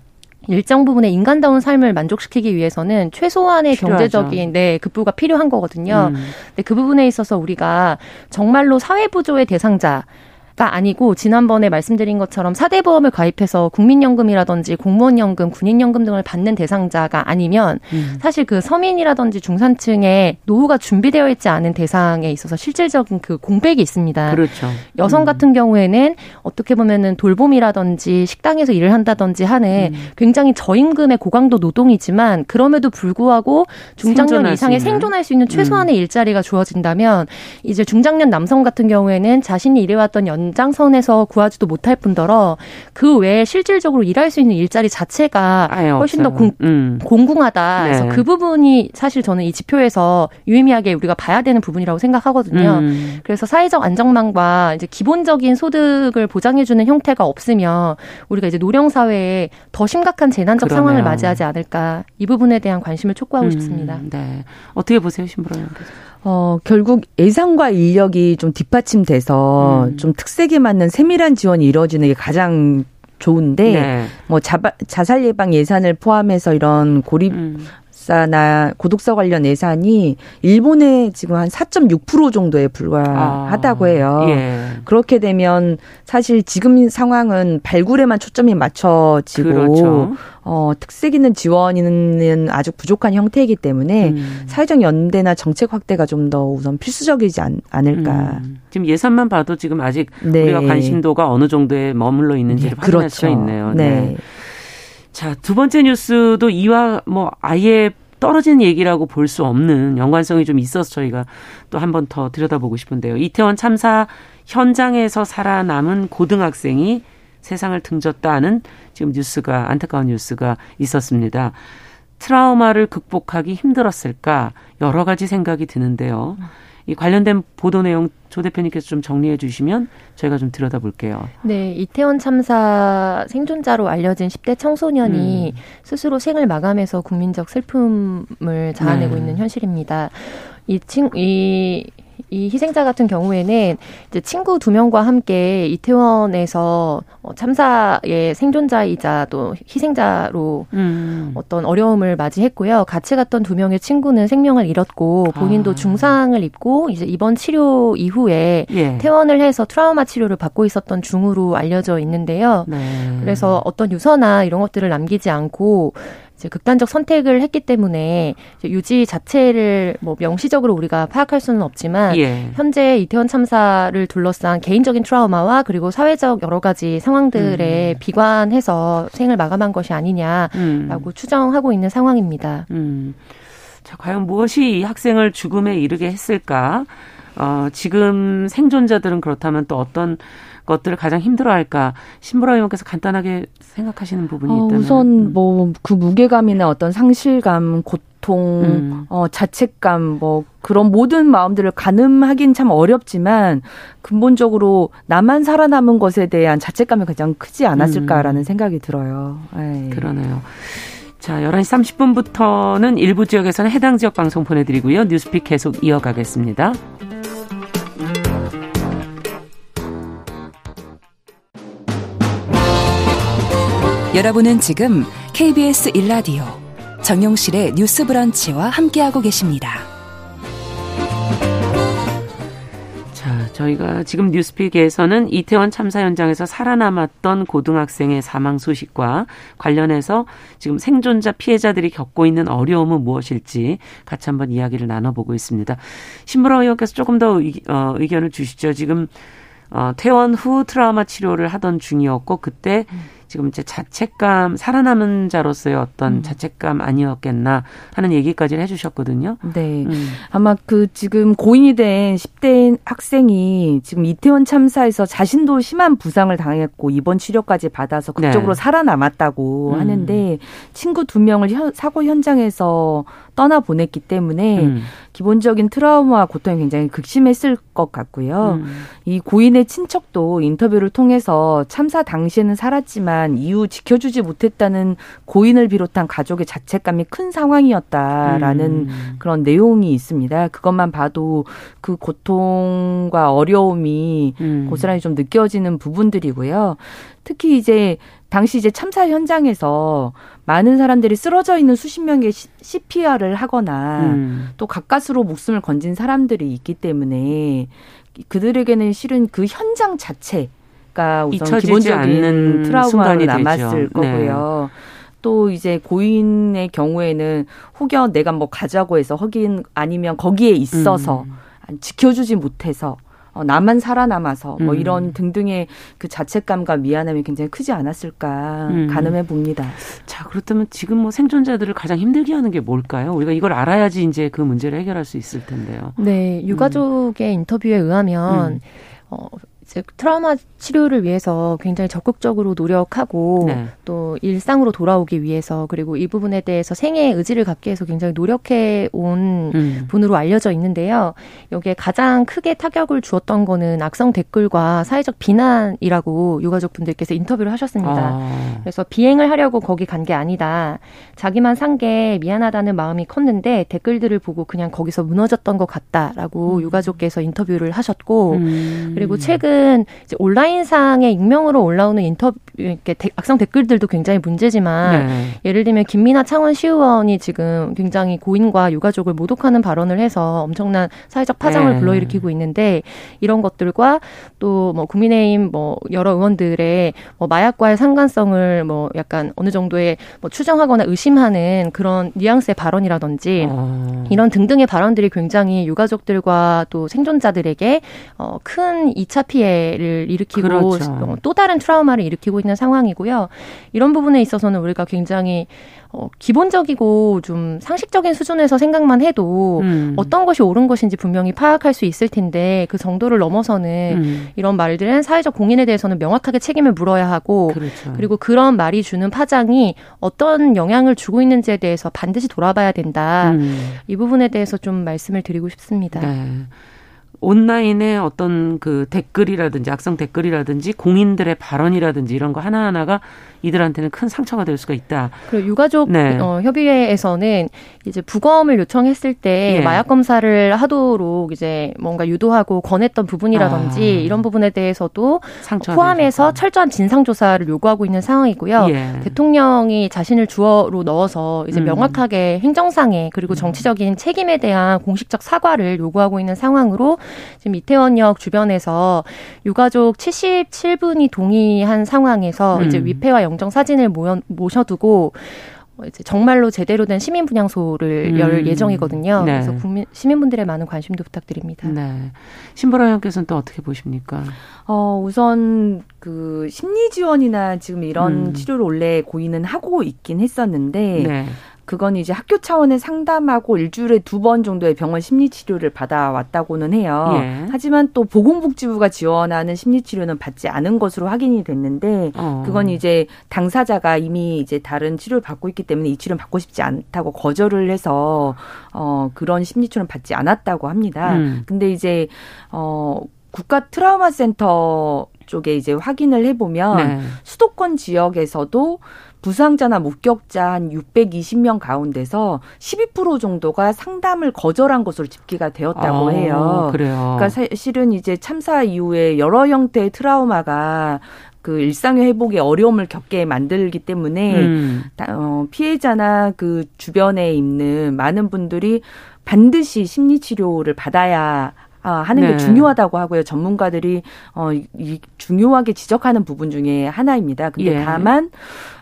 Speaker 5: 일정 부분의 인간다운 삶을 만족시키기 위해서는 최소한의 필요하죠. 경제적인 네 급부가 필요한 거거든요. 음. 근데 그 부분에 있어서 우리가 정말로 사회 부조의 대상자 가 아니고 지난번에 말씀드린 것처럼 사대보험을 가입해서 국민연금이라든지 공무원연금, 군인연금 등을 받는 대상자가 아니면 음. 사실 그 서민이라든지 중산층의 노후가 준비되어 있지 않은 대상에 있어서 실질적인 그 공백이 있습니다.
Speaker 2: 그렇죠.
Speaker 5: 여성 음. 같은 경우에는 어떻게 보면은 돌봄이라든지 식당에서 일을 한다든지 하는 음. 굉장히 저임금의 고강도 노동이지만 그럼에도 불구하고 중장년 이상의 생존할 수 있는 최소한의 음. 일자리가 주어진다면 이제 중장년 남성 같은 경우에는 자신이 일해왔던 연 연장선에서 구하지도 못할 뿐더러 그 외에 실질적으로 일할 수 있는 일자리 자체가 훨씬 더 공, 음. 공궁하다. 네. 그래서 그 부분이 사실 저는 이 지표에서 유의미하게 우리가 봐야 되는 부분이라고 생각하거든요. 음. 그래서 사회적 안정망과 이제 기본적인 소득을 보장해주는 형태가 없으면 우리가 이제 노령 사회에 더 심각한 재난적 그러네요. 상황을 맞이하지 않을까 이 부분에 대한 관심을 촉구하고 음. 싶습니다.
Speaker 2: 네. 어떻게 보세요, 신부라님?
Speaker 4: 어, 결국 예산과 인력이 좀 뒷받침돼서 음. 좀 특색에 맞는 세밀한 지원이 이루어지는 게 가장 좋은데 네. 뭐 자, 자살 예방 예산을 포함해서 이런 고립 음. 고독사나 고독사 관련 예산이 일본에 지금 한 4.6% 정도에 불과하다고 해요. 아, 예. 그렇게 되면 사실 지금 상황은 발굴에만 초점이 맞춰지고 그렇죠. 어, 특색 있는 지원은 아주 부족한 형태이기 때문에 음. 사회적 연대나 정책 확대가 좀 더 우선 필수적이지 않, 을까 음.
Speaker 2: 지금 예산만 봐도 지금 아직 네. 우리가 관심도가 어느 정도에 머물러 있는지를 네, 확인할 그렇죠. 수가 있네요. 네. 네. 자, 두 번째 뉴스도 이와 뭐 아예 떨어진 얘기라고 볼 수 없는 연관성이 좀 있어서 저희가 또 한 번 더 들여다보고 싶은데요. 이태원 참사 현장에서 살아남은 고등학생이 세상을 등졌다는 지금 뉴스가 안타까운 뉴스가 있었습니다. 트라우마를 극복하기 힘들었을까 여러 가지 생각이 드는데요. 이 관련된 보도 내용 조 대표님께서 좀 정리해 주시면 저희가 좀 들여다볼게요.
Speaker 5: 네, 이태원 참사 생존자로 알려진 10대 청소년이 음. 스스로 생을 마감해서 국민적 슬픔을 자아내고 네. 있는 현실입니다. 이 친, 이 이 희생자 같은 경우에는 이제 친구 두 명과 함께 이태원에서 어, 참사의 생존자이자 또 희생자로 음. 어떤 어려움을 맞이했고요. 같이 갔던 두 명의 친구는 생명을 잃었고 본인도 아. 중상을 입고 이제 이번 치료 이후에 예. 퇴원을 해서 트라우마 치료를 받고 있었던 중으로 알려져 있는데요. 네. 그래서 어떤 유서나 이런 것들을 남기지 않고 이제 극단적 선택을 했기 때문에 유지 자체를 뭐 명시적으로 우리가 파악할 수는 없지만 예. 현재 이태원 참사를 둘러싼 개인적인 트라우마와 그리고 사회적 여러 가지 상황들에 음. 비관해서 생을 마감한 것이 아니냐라고 음. 추정하고 있는 상황입니다. 음.
Speaker 2: 자, 과연 무엇이 이 학생을 죽음에 이르게 했을까? 어, 지금 생존자들은 그렇다면 또 어떤 것들을 가장 힘들어할까 신보라 의원께서 간단하게 생각하시는 부분이 어, 있다면
Speaker 4: 우선 음. 뭐그 무게감이나 어떤 상실감, 고 고통, 음. 어, 자책감, 뭐 그런 모든 마음들을 가늠하긴 참 어렵지만 근본적으로 나만 살아남은 것에 대한 자책감이 가장 크지 않았을까라는 음. 생각이 들어요.
Speaker 2: 에이. 그러네요. 자, 11시 30분부터는 일부 지역에서는 해당 지역 방송 보내드리고요. 뉴스픽 계속 이어가겠습니다.
Speaker 1: 여러분은 지금 KBS 1라디오 정용실의 뉴스 브런치와 함께하고 계십니다.
Speaker 2: 자, 저희가 지금 뉴스픽에서는 이태원 참사 현장에서 살아남았던 고등학생의 사망 소식과 관련해서 지금 생존자 피해자들이 겪고 있는 어려움은 무엇일지 같이 한번 이야기를 나눠보고 있습니다. 신부라 의원께서 조금 더 어, 의견을 주시죠. 지금 어, 퇴원 후 트라우마 치료를 하던 중이었고 그때 음. 지금 이제 자책감 살아남은 자로서의 어떤 음. 자책감 아니었겠나 하는 얘기까지 해주셨거든요.
Speaker 4: 네, 음. 아마 그 지금 고인이 된 10대 학생이 지금 이태원 참사에서 자신도 심한 부상을 당했고 입원 치료까지 받아서 극적으로 네. 살아남았다고 음. 하는데 친구 두 명을 사고 현장에서 떠나 보냈기 때문에 음. 기본적인 트라우마와 고통이 굉장히 극심했을 것 같고요. 음. 이 고인의 친척도 인터뷰를 통해서 참사 당시에는 살았지만 이후 지켜주지 못했다는 고인을 비롯한 가족의 자책감이 큰 상황이었다라는 음. 그런 내용이 있습니다. 그것만 봐도 그 고통과 어려움이 음. 고스란히 좀 느껴지는 부분들이고요. 특히 이제 당시 이제 참사 현장에서 많은 사람들이 쓰러져 있는 수십 명의 CPR을 하거나 음. 또 가까스로 목숨을 건진 사람들이 있기 때문에 그들에게는 실은 그 현장 자체가 우선 기본적인 트라우마로 남았을 되죠. 네. 거고요. 네. 또 이제 고인의 경우에는 혹여 내가 뭐 가자고 해서 허긴 아니면 거기에 있어서 음. 지켜주지 못해서 어, 나만 살아남아서 뭐 음. 이런 등등의 그 자책감과 미안함이 굉장히 크지 않았을까 음. 가늠해 봅니다.
Speaker 2: 자 그렇다면 지금 뭐 생존자들을 가장 힘들게 하는 게 뭘까요? 우리가 이걸 알아야지 이제 그 문제를 해결할 수 있을 텐데요.
Speaker 5: 네, 유가족의 음. 인터뷰에 의하면 음. 어, 트라우마 치료를 위해서 굉장히 적극적으로 노력하고 네. 또 일상으로 돌아오기 위해서 그리고 이 부분에 대해서 생애의 의지를 갖기 위해서 굉장히 노력해 온 음. 분으로 알려져 있는데요. 여기에 가장 크게 타격을 주었던 거는 악성 댓글과 사회적 비난이라고 유가족 분들께서 인터뷰를 하셨습니다. 아. 그래서 비행을 하려고 거기 간 게 아니다. 자기만 산 게 미안하다는 마음이 컸는데 댓글들을 보고 그냥 거기서 무너졌던 것 같다라고 음. 유가족께서 인터뷰를 하셨고 음. 그리고 최근 이제 온라인 온라인상의 익명으로 올라오는 인터뷰 이렇게 악성 댓글들도 굉장히 문제지만 네. 예를 들면 김민아 창원 시 의원이 지금 굉장히 고인과 유가족을 모독하는 발언을 해서 엄청난 사회적 파장을 네. 불러일으키고 있는데 이런 것들과 또 뭐 국민의힘 뭐 여러 의원들의 뭐 마약과의 상관성을 뭐 약간 어느 정도의 뭐 추정하거나 의심하는 그런 뉘앙스의 발언이라든지 어. 이런 등등의 발언들이 굉장히 유가족들과 또 생존자들에게 어, 큰 2차 피해 를 일으키고 그렇죠. 어, 또 다른 트라우마를 일으키고 있는 상황이고요. 이런 부분에 있어서는 우리가 굉장히 어, 기본적이고 좀 상식적인 수준에서 생각만 해도 음. 어떤 것이 옳은 것인지 분명히 파악할 수 있을 텐데 그 정도를 넘어서는 음. 이런 말들은 사회적 공인에 대해서는 명확하게 책임을 물어야 하고 그렇죠. 그리고 그런 말이 주는 파장이 어떤 영향을 주고 있는지에 대해서 반드시 돌아봐야 된다. 음. 이 부분에 대해서 좀 말씀을 드리고 싶습니다. 네.
Speaker 2: 온라인에 어떤 그 댓글이라든지 악성 댓글이라든지 공인들의 발언이라든지 이런 거 하나하나가 이들한테는 큰 상처가 될 수가 있다.
Speaker 5: 그리고 유가족 네. 어, 협의회에서는 이제 부검을 요청했을 때 예. 마약 검사를 하도록 이제 뭔가 유도하고 권했던 부분이라든지 아. 이런 부분에 대해서도 포함해서. 철저한 진상 조사를 요구하고 있는 상황이고요. 예. 대통령이 자신을 주어로 넣어서 이제 음. 명확하게 행정상의 그리고 음. 정치적인 책임에 대한 공식적 사과를 요구하고 있는 상황으로 지금 이태원역 주변에서 유가족 77분이 동의한 상황에서 음. 이제 위패와 영 영정 사진을 모여, 모셔두고 이제 정말로 제대로 된 시민 분향소를 음. 열 예정이거든요. 네. 그래서 국민 시민분들의 많은 관심도 부탁드립니다. 네.
Speaker 2: 신보라 의원께서는 또 어떻게 보십니까?
Speaker 4: 어, 우선 그 심리 지원이나 지금 이런 음. 치료를 원래 고인은 하고 있긴 했었는데 네. 그건 이제 학교 차원의 상담하고 일주일에 두 번 정도의 병원 심리 치료를 받아왔다고는 해요. 예. 하지만 또 보건복지부가 지원하는 심리 치료는 받지 않은 것으로 확인이 됐는데 어. 그건 이제 당사자가 이미 이제 다른 치료를 받고 있기 때문에 이 치료를 받고 싶지 않다고 거절을 해서 어 그런 심리 치료는 받지 않았다고 합니다. 음. 근데 이제 어 국가 트라우마 센터 쪽에 이제 확인을 해보면 네. 수도권 지역에서도 부상자나 목격자 한 620명 가운데서 12% 정도가 상담을 거절한 것으로 집계가 되었다고 아, 해요.
Speaker 2: 그래요.
Speaker 4: 그러니까 사실은 이제 참사 이후에 여러 형태의 트라우마가 그 일상의 회복에 어려움을 겪게 만들기 때문에 음. 어, 피해자나 그 주변에 있는 많은 분들이 반드시 심리 치료를 받아야 아, 하는 네. 게 중요하다고 하고요. 전문가들이 어, 이, 중요하게 지적하는 부분 중에 하나입니다. 근데 예. 다만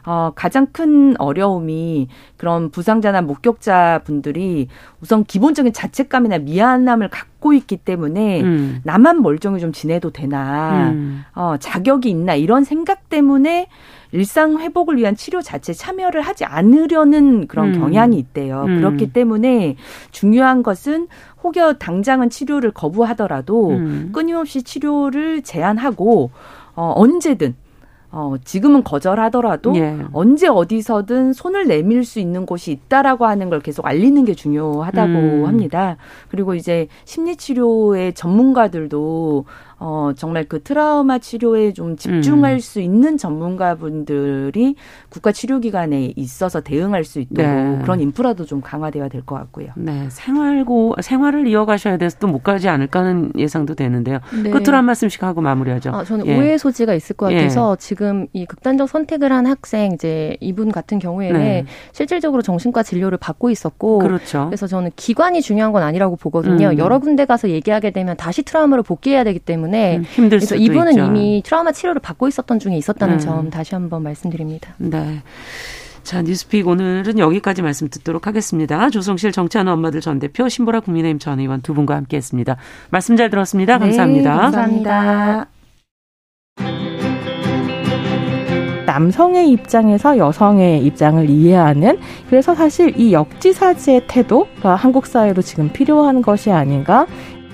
Speaker 4: 어, 가장 큰 어려움이 그런 부상자나 목격자 분들이 우선 기본적인 자책감이나 미안함을 갖고 있기 때문에 음. 나만 멀쩡히 좀 지내도 되나, 음. 어, 자격이 있나 이런 생각 때문에 일상 회복을 위한 치료 자체 참여를 하지 않으려는 그런 음. 경향이 있대요. 음. 그렇기 때문에 중요한 것은 혹여 당장은 치료를 거부하더라도 음. 끊임없이 치료를 제한하고 어, 언제든 어, 지금은 거절하더라도 예. 언제 어디서든 손을 내밀 수 있는 곳이 있다라고 하는 걸 계속 알리는 게 중요하다고 음. 합니다. 그리고 이제 심리치료의 전문가들도 어, 정말 그 트라우마 치료에 좀 집중할 음. 수 있는 전문가분들이 국가 치료기관에 있어서 대응할 수 있도록 네. 그런 인프라도 좀 강화돼야 될 것 같고요.
Speaker 2: 네. 생활고, 생활을 이어가셔야 돼서 또 못 가지 않을까 하는 예상도 되는데요. 네. 끝으로 한 말씀씩 하고 마무리하죠.
Speaker 5: 아, 저는 예. 오해의 소지가 있을 것 같아서 예. 지금 이 극단적 선택을 한 학생, 이제 이분 같은 경우에는 네. 실질적으로 정신과 진료를 받고 있었고. 그렇죠. 그래서 저는 기관이 중요한 건 아니라고 보거든요. 음. 여러 군데 가서 얘기하게 되면 다시 트라우마를 복귀해야 되기 때문에 때문에 음, 힘들 그래서 이분은 있죠. 이미 트라우마 치료를 받고 있었던 중에 있었다는 음. 점 다시 한번 말씀드립니다.
Speaker 2: 네. 자, 뉴스픽 오늘은 여기까지 말씀 듣도록 하겠습니다. 조성실 정치하는 엄마들 전 대표, 신보라 국민의힘 전 의원 두 분과 함께 했습니다. 말씀 잘 들었습니다. 감사합니다.
Speaker 4: 네, 감사합니다.
Speaker 6: 남성의 입장에서 여성의 입장을 이해하는 그래서 사실 이 역지사지의 태도가 한국 사회로 지금 필요한 것이 아닌가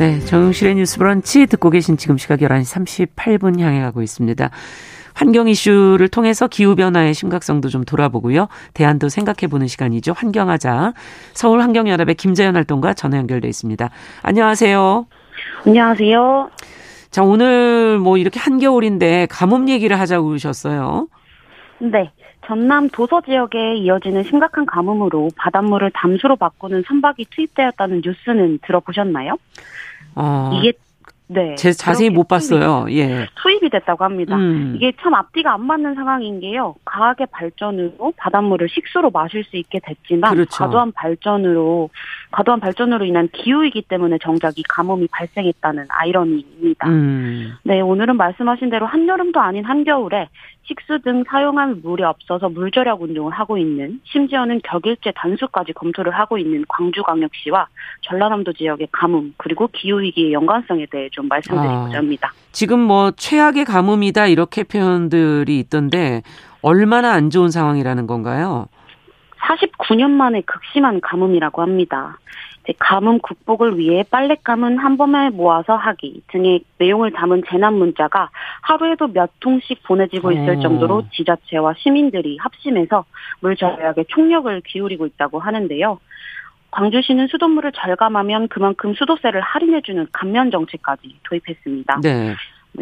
Speaker 2: 네, 정용실의 뉴스 브런치 듣고 계신 지금 시각 11시 38분 향해 가고 있습니다. 환경 이슈를 통해서 기후변화의 심각성도 좀 돌아보고요. 대안도 생각해보는 시간이죠. 환경하자. 서울환경연합의 김재현 활동가 전화 연결돼 있습니다. 안녕하세요.
Speaker 7: 안녕하세요.
Speaker 2: 자, 오늘 뭐 이렇게 한겨울인데 가뭄 얘기를 하자고 그러셨어요.
Speaker 7: 네. 전남 도서 지역에 이어지는 심각한 가뭄으로 바닷물을 담수로 바꾸는 선박이 투입되었다는 뉴스는 들어보셨나요?
Speaker 2: 어, 이게 네. 제 자세히 못 봤어요. 예.
Speaker 7: 투입이 됐다고 합니다. 음. 이게 참 앞뒤가 안 맞는 상황인 게요. 과학의 발전으로 바닷물을 식수로 마실 수 있게 됐지만 그렇죠. 과도한 발전으로 과도한 발전으로 인한 기후이기 때문에 정작 이 가뭄이 발생했다는 아이러니입니다. 음. 네, 오늘은 말씀하신 대로 한여름도 아닌 한겨울에 식수 등 사용할 물이 없어서 물 절약 운동을 하고 있는 심지어는 격일제 단수까지 검토를 하고 있는 광주광역시와 전라남도 지역의 가뭄 그리고 기후 위기의 연관성에 대해 좀 말씀드리고자 아, 합니다.
Speaker 2: 지금 뭐 최악의 가뭄이다 이렇게 표현들이 있던데 얼마나 안 좋은 상황이라는 건가요?
Speaker 7: 49년 만에 극심한 가뭄이라고 합니다. 가뭄 극복을 위해 빨랫감은 한 번에 모아서 하기 등의 내용을 담은 재난 문자가 하루에도 몇 통씩 보내지고 있을 어. 정도로 지자체와 시민들이 합심해서 물 절약에 총력을 기울이고 있다고 하는데요. 광주시는 수돗물을 절감하면 그만큼 수도세를 할인해주는 감면 정책까지 도입했습니다. 네.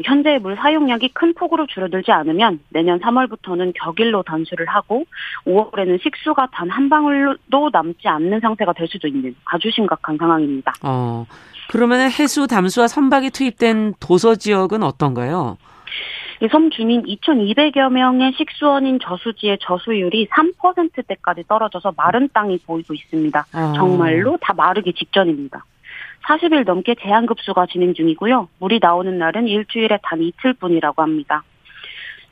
Speaker 7: 현재 물 사용량이 큰 폭으로 줄어들지 않으면 내년 3월부터는 격일로 단수를 하고 5월에는 식수가 단 한 방울도 남지 않는 상태가 될 수도 있는 아주 심각한 상황입니다. 어,
Speaker 2: 그러면 해수 담수와 선박이 투입된 도서 지역은 어떤가요?
Speaker 7: 섬 주민 2,200여 명의 식수원인 저수지의 저수율이 3%대까지 떨어져서 마른 땅이 보이고 있습니다. 어. 정말로 다 마르기 직전입니다. 40일 넘게 제한급수가 진행 중이고요. 물이 나오는 날은 일주일에 단 이틀뿐이라고 합니다.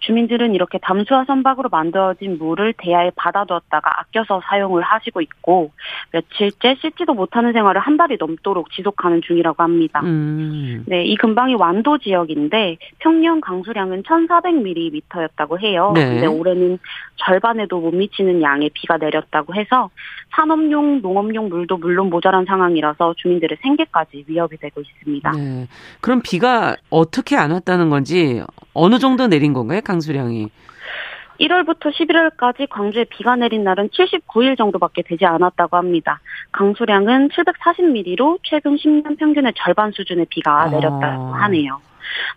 Speaker 7: 주민들은 이렇게 담수화 선박으로 만들어진 물을 대야에 받아두었다가 아껴서 사용을 하시고 있고 며칠째 씻지도 못하는 생활을 한 달이 넘도록 지속하는 중이라고 합니다. 음. 네, 이 근방이 완도 지역인데 평년 강수량은 1,400mm였다고 해요. 네. 근데 올해는 절반에도 못 미치는 양의 비가 내렸다고 해서 산업용, 농업용 물도 물론 모자란 상황이라서 주민들의 생계까지 위협이 되고 있습니다. 네.
Speaker 2: 그럼 비가 어떻게 안 왔다는 건지 어느 정도 내린 건가요, 강수량이?
Speaker 7: 1월부터 11월까지 광주에 비가 내린 날은 79일 정도밖에 되지 않았다고 합니다. 강수량은 740mm로 최근 10년 평균의 절반 수준의 비가 아. 내렸다고 하네요.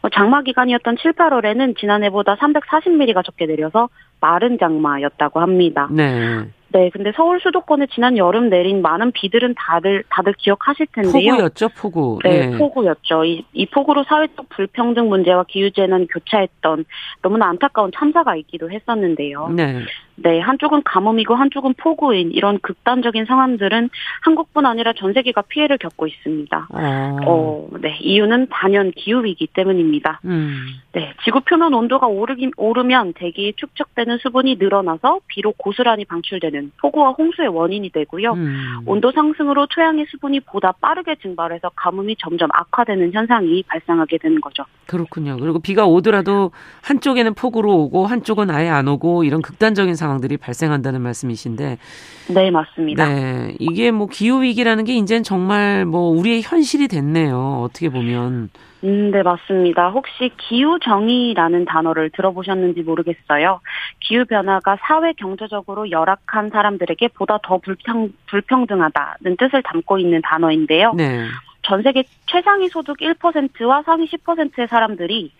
Speaker 7: 뭐 장마 기간이었던 7, 8월에는 지난해보다 340mm가 적게 내려서 마른 장마였다고 합니다. 네. 네, 근데 서울 수도권에 지난 여름 내린 많은 비들은 다들 다들 기억하실 텐데요.
Speaker 2: 폭우였죠, 폭우.
Speaker 7: 네, 네. 폭우였죠. 이, 이 폭우로 사회적 불평등 문제와 기후 재난이 교차했던 너무나 안타까운 참사가 있기도 했었는데요. 네. 네, 한쪽은 가뭄이고 한쪽은 폭우인 이런 극단적인 상황들은 한국뿐 아니라 전 세계가 피해를 겪고 있습니다. 아. 어, 네, 이유는 단연 기후 위기 때문입니다. 음. 네, 지구 표면 온도가 오르기, 오르면 대기에 축적되는 수분이 늘어나서 비로 고스란히 방출되는 폭우와 홍수의 원인이 되고요. 음. 온도 상승으로 토양의 수분이 보다 빠르게 증발해서 가뭄이 점점 악화되는 현상이 발생하게 되는 거죠.
Speaker 2: 그렇군요. 그리고 비가 오더라도 한쪽에는 폭우로 오고 한쪽은 아예 안 오고 이런 극단적인 상황 상황들이 발생한다는 말씀이신데.
Speaker 7: 네, 맞습니다.
Speaker 2: 네. 이게 뭐 기후 위기라는 게 이제는 정말 뭐 우리의 현실이 됐네요. 어떻게 보면.
Speaker 7: 음, 네, 맞습니다. 혹시 기후정의라는 단어를 들어보셨는지 모르겠어요. 기후변화가 사회 경제적으로 열악한 사람들에게 보다 더 불평, 불평등하다는 뜻을 담고 있는 단어인데요. 네. 전 세계 최상위 소득 1%와 상위 10%의 사람들이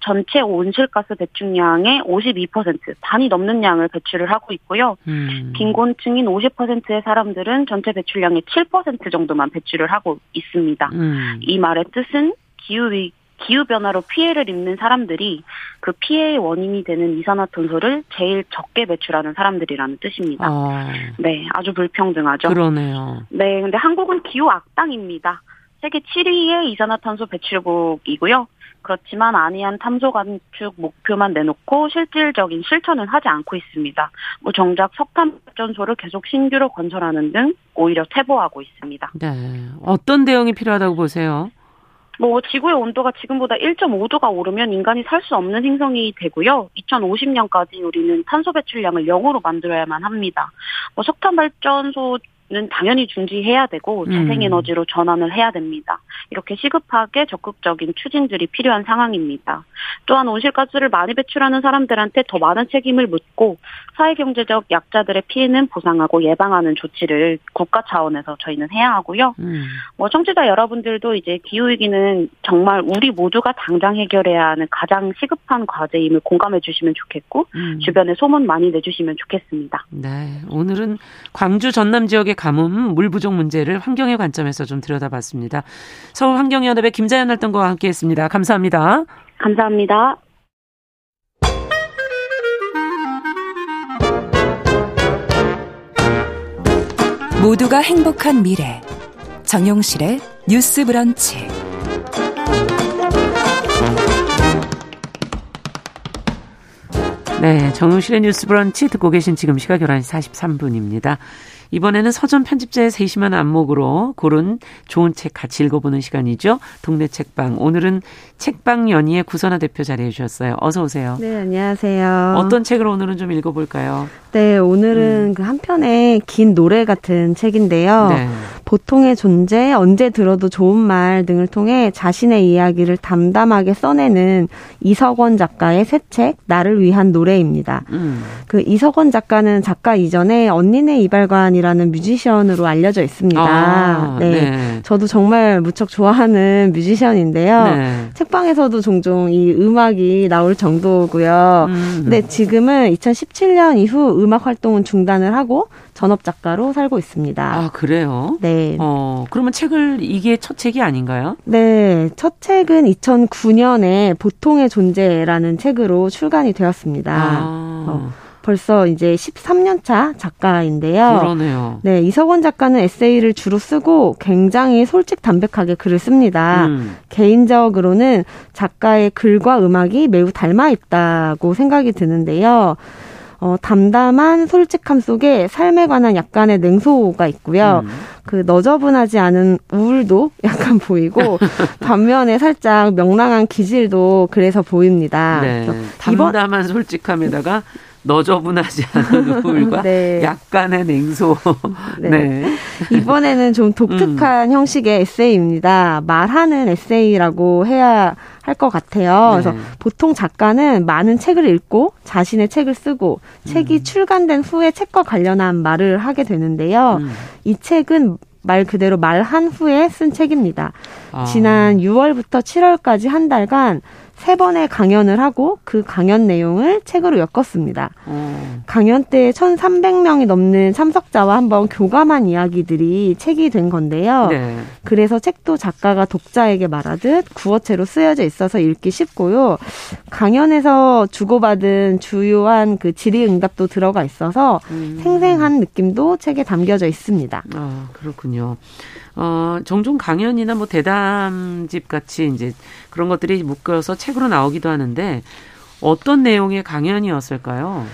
Speaker 7: 전체 온실가스 배출량의 52% 반이 넘는 양을 배출을 하고 있고요. 음. 빈곤층인 50%의 사람들은 전체 배출량의 7% 정도만 배출을 하고 있습니다. 음. 이 말의 뜻은 기후 위 기후 변화로 피해를 입는 사람들이 그 피해의 원인이 되는 이산화탄소를 제일 적게 배출하는 사람들이라는 뜻입니다. 아. 네, 아주 불평등하죠.
Speaker 2: 그러네요.
Speaker 7: 네, 근데 한국은 기후 악당입니다. 세계 7위의 이산화탄소 배출국이고요. 그렇지만 안이한 탄소 감축 목표만 내놓고 실질적인 실천은 하지 않고 있습니다. 뭐 정작 석탄 발전소를 계속 신규로 건설하는 등 오히려 퇴보하고 있습니다.
Speaker 2: 네. 어떤 대응이 필요하다고 보세요?
Speaker 7: 뭐 지구의 온도가 지금보다 1.5도가 오르면 인간이 살 수 없는 행성이 되고요. 2050년까지 우리는 탄소 배출량을 0으로 만들어야만 합니다. 뭐 석탄 발전소 는 당연히 중지해야 되고 음. 재생에너지로 전환을 해야 됩니다. 이렇게 시급하게 적극적인 추진들이 필요한 상황입니다. 또한 온실가스를 많이 배출하는 사람들한테 더 많은 책임을 묻고 사회경제적 약자들의 피해는 보상하고 예방하는 조치를 국가 차원에서 저희는 해야 하고요. 음. 뭐 청취자 여러분들도 이제 기후위기는 정말 우리 모두가 당장 해결해야 하는 가장 시급한 과제임을 공감해 주시면 좋겠고 음. 주변에 소문 많이 내주시면 좋겠습니다.
Speaker 2: 네, 오늘은 광주 전남 지역의 가뭄, 물 부족 문제를 환경의 관점에서 좀 들여다봤습니다. 서울 환경연합의 김자연 활동가와 함께했습니다. 감사합니다.
Speaker 7: 감사합니다.
Speaker 1: 모두가 행복한 미래 정용실의 뉴스 브런치
Speaker 2: 네, 정용실의 뉴스 브런치 듣고 계신 지금 시각 11시 43분입니다. 이번에는 서점 편집자의 세심한 안목으로 고른 좋은 책 같이 읽어보는 시간이죠. 동네 책방. 오늘은 책방 연희의 구선아 대표 자리해 주셨어요. 어서 오세요.
Speaker 8: 네, 안녕하세요.
Speaker 2: 어떤 책을 오늘은 좀 읽어볼까요?
Speaker 8: 네, 오늘은 음. 그한 편의 긴 노래 같은 책인데요. 네. 보통의 존재, 언제 들어도 좋은 말 등을 통해 자신의 이야기를 담담하게 써내는 이석원 작가의 새 책, 나를 위한 노래입니다. 음. 그 이석원 작가는 작가 이전에 언니네 이발관 이라는 뮤지션으로 알려져 있습니다. 아, 네. 네. 저도 정말 무척 좋아하는 뮤지션인데요. 네. 책방에서도 종종 이 음악이 나올 정도고요. 음. 근데 지금은 2017년 이후 음악 활동은 중단을 하고 전업 작가로 살고 있습니다.
Speaker 2: 아, 그래요?
Speaker 8: 네.
Speaker 2: 어, 그러면 책을 이게 첫 책이 아닌가요?
Speaker 8: 네. 첫 책은 2009년에 보통의 존재라는 책으로 출간이 되었습니다. 아. 어. 벌써 이제 13년 차 작가인데요.
Speaker 2: 그러네요.
Speaker 8: 네, 이석원 작가는 에세이를 주로 쓰고 굉장히 솔직 담백하게 글을 씁니다. 음. 개인적으로는 작가의 글과 음악이 매우 닮아 있다고 생각이 드는데요. 어, 담담한 솔직함 속에 삶에 관한 약간의 냉소가 있고요. 음. 그 너저분하지 않은 우울도 약간 보이고 반면에 살짝 명랑한 기질도 그래서 보입니다.
Speaker 2: 네. 담담한 솔직함에다가 너저분하지 않은 우울과 네. 약간의 냉소. 네. 네.
Speaker 8: 이번에는 좀 독특한 음. 형식의 에세이입니다. 말하는 에세이라고 해야 할것 같아요. 네. 그래서 보통 작가는 많은 책을 읽고 자신의 책을 쓰고 음. 책이 출간된 후에 책과 관련한 말을 하게 되는데요. 음. 이 책은 말 그대로 말한 후에 쓴 책입니다. 아. 지난 6월부터 7월까지 한 달간 세 번의 강연을 하고 그 강연 내용을 책으로 엮었습니다. 음. 강연 때 1,300명이 넘는 참석자와 한번 교감한 이야기들이 책이 된 건데요. 네. 그래서 책도 작가가 독자에게 말하듯 구어체로 쓰여져 있어서 읽기 쉽고요. 강연에서 주고받은 주요한 그 질의응답도 들어가 있어서 음. 생생한 느낌도 책에 담겨져 있습니다.
Speaker 2: 아, 그렇군요. 어, 종종 강연이나 뭐 대담집 같이 이제 그런 것들이 묶여서 책으로 나오기도 하는데 어떤 내용의 강연이었을까요?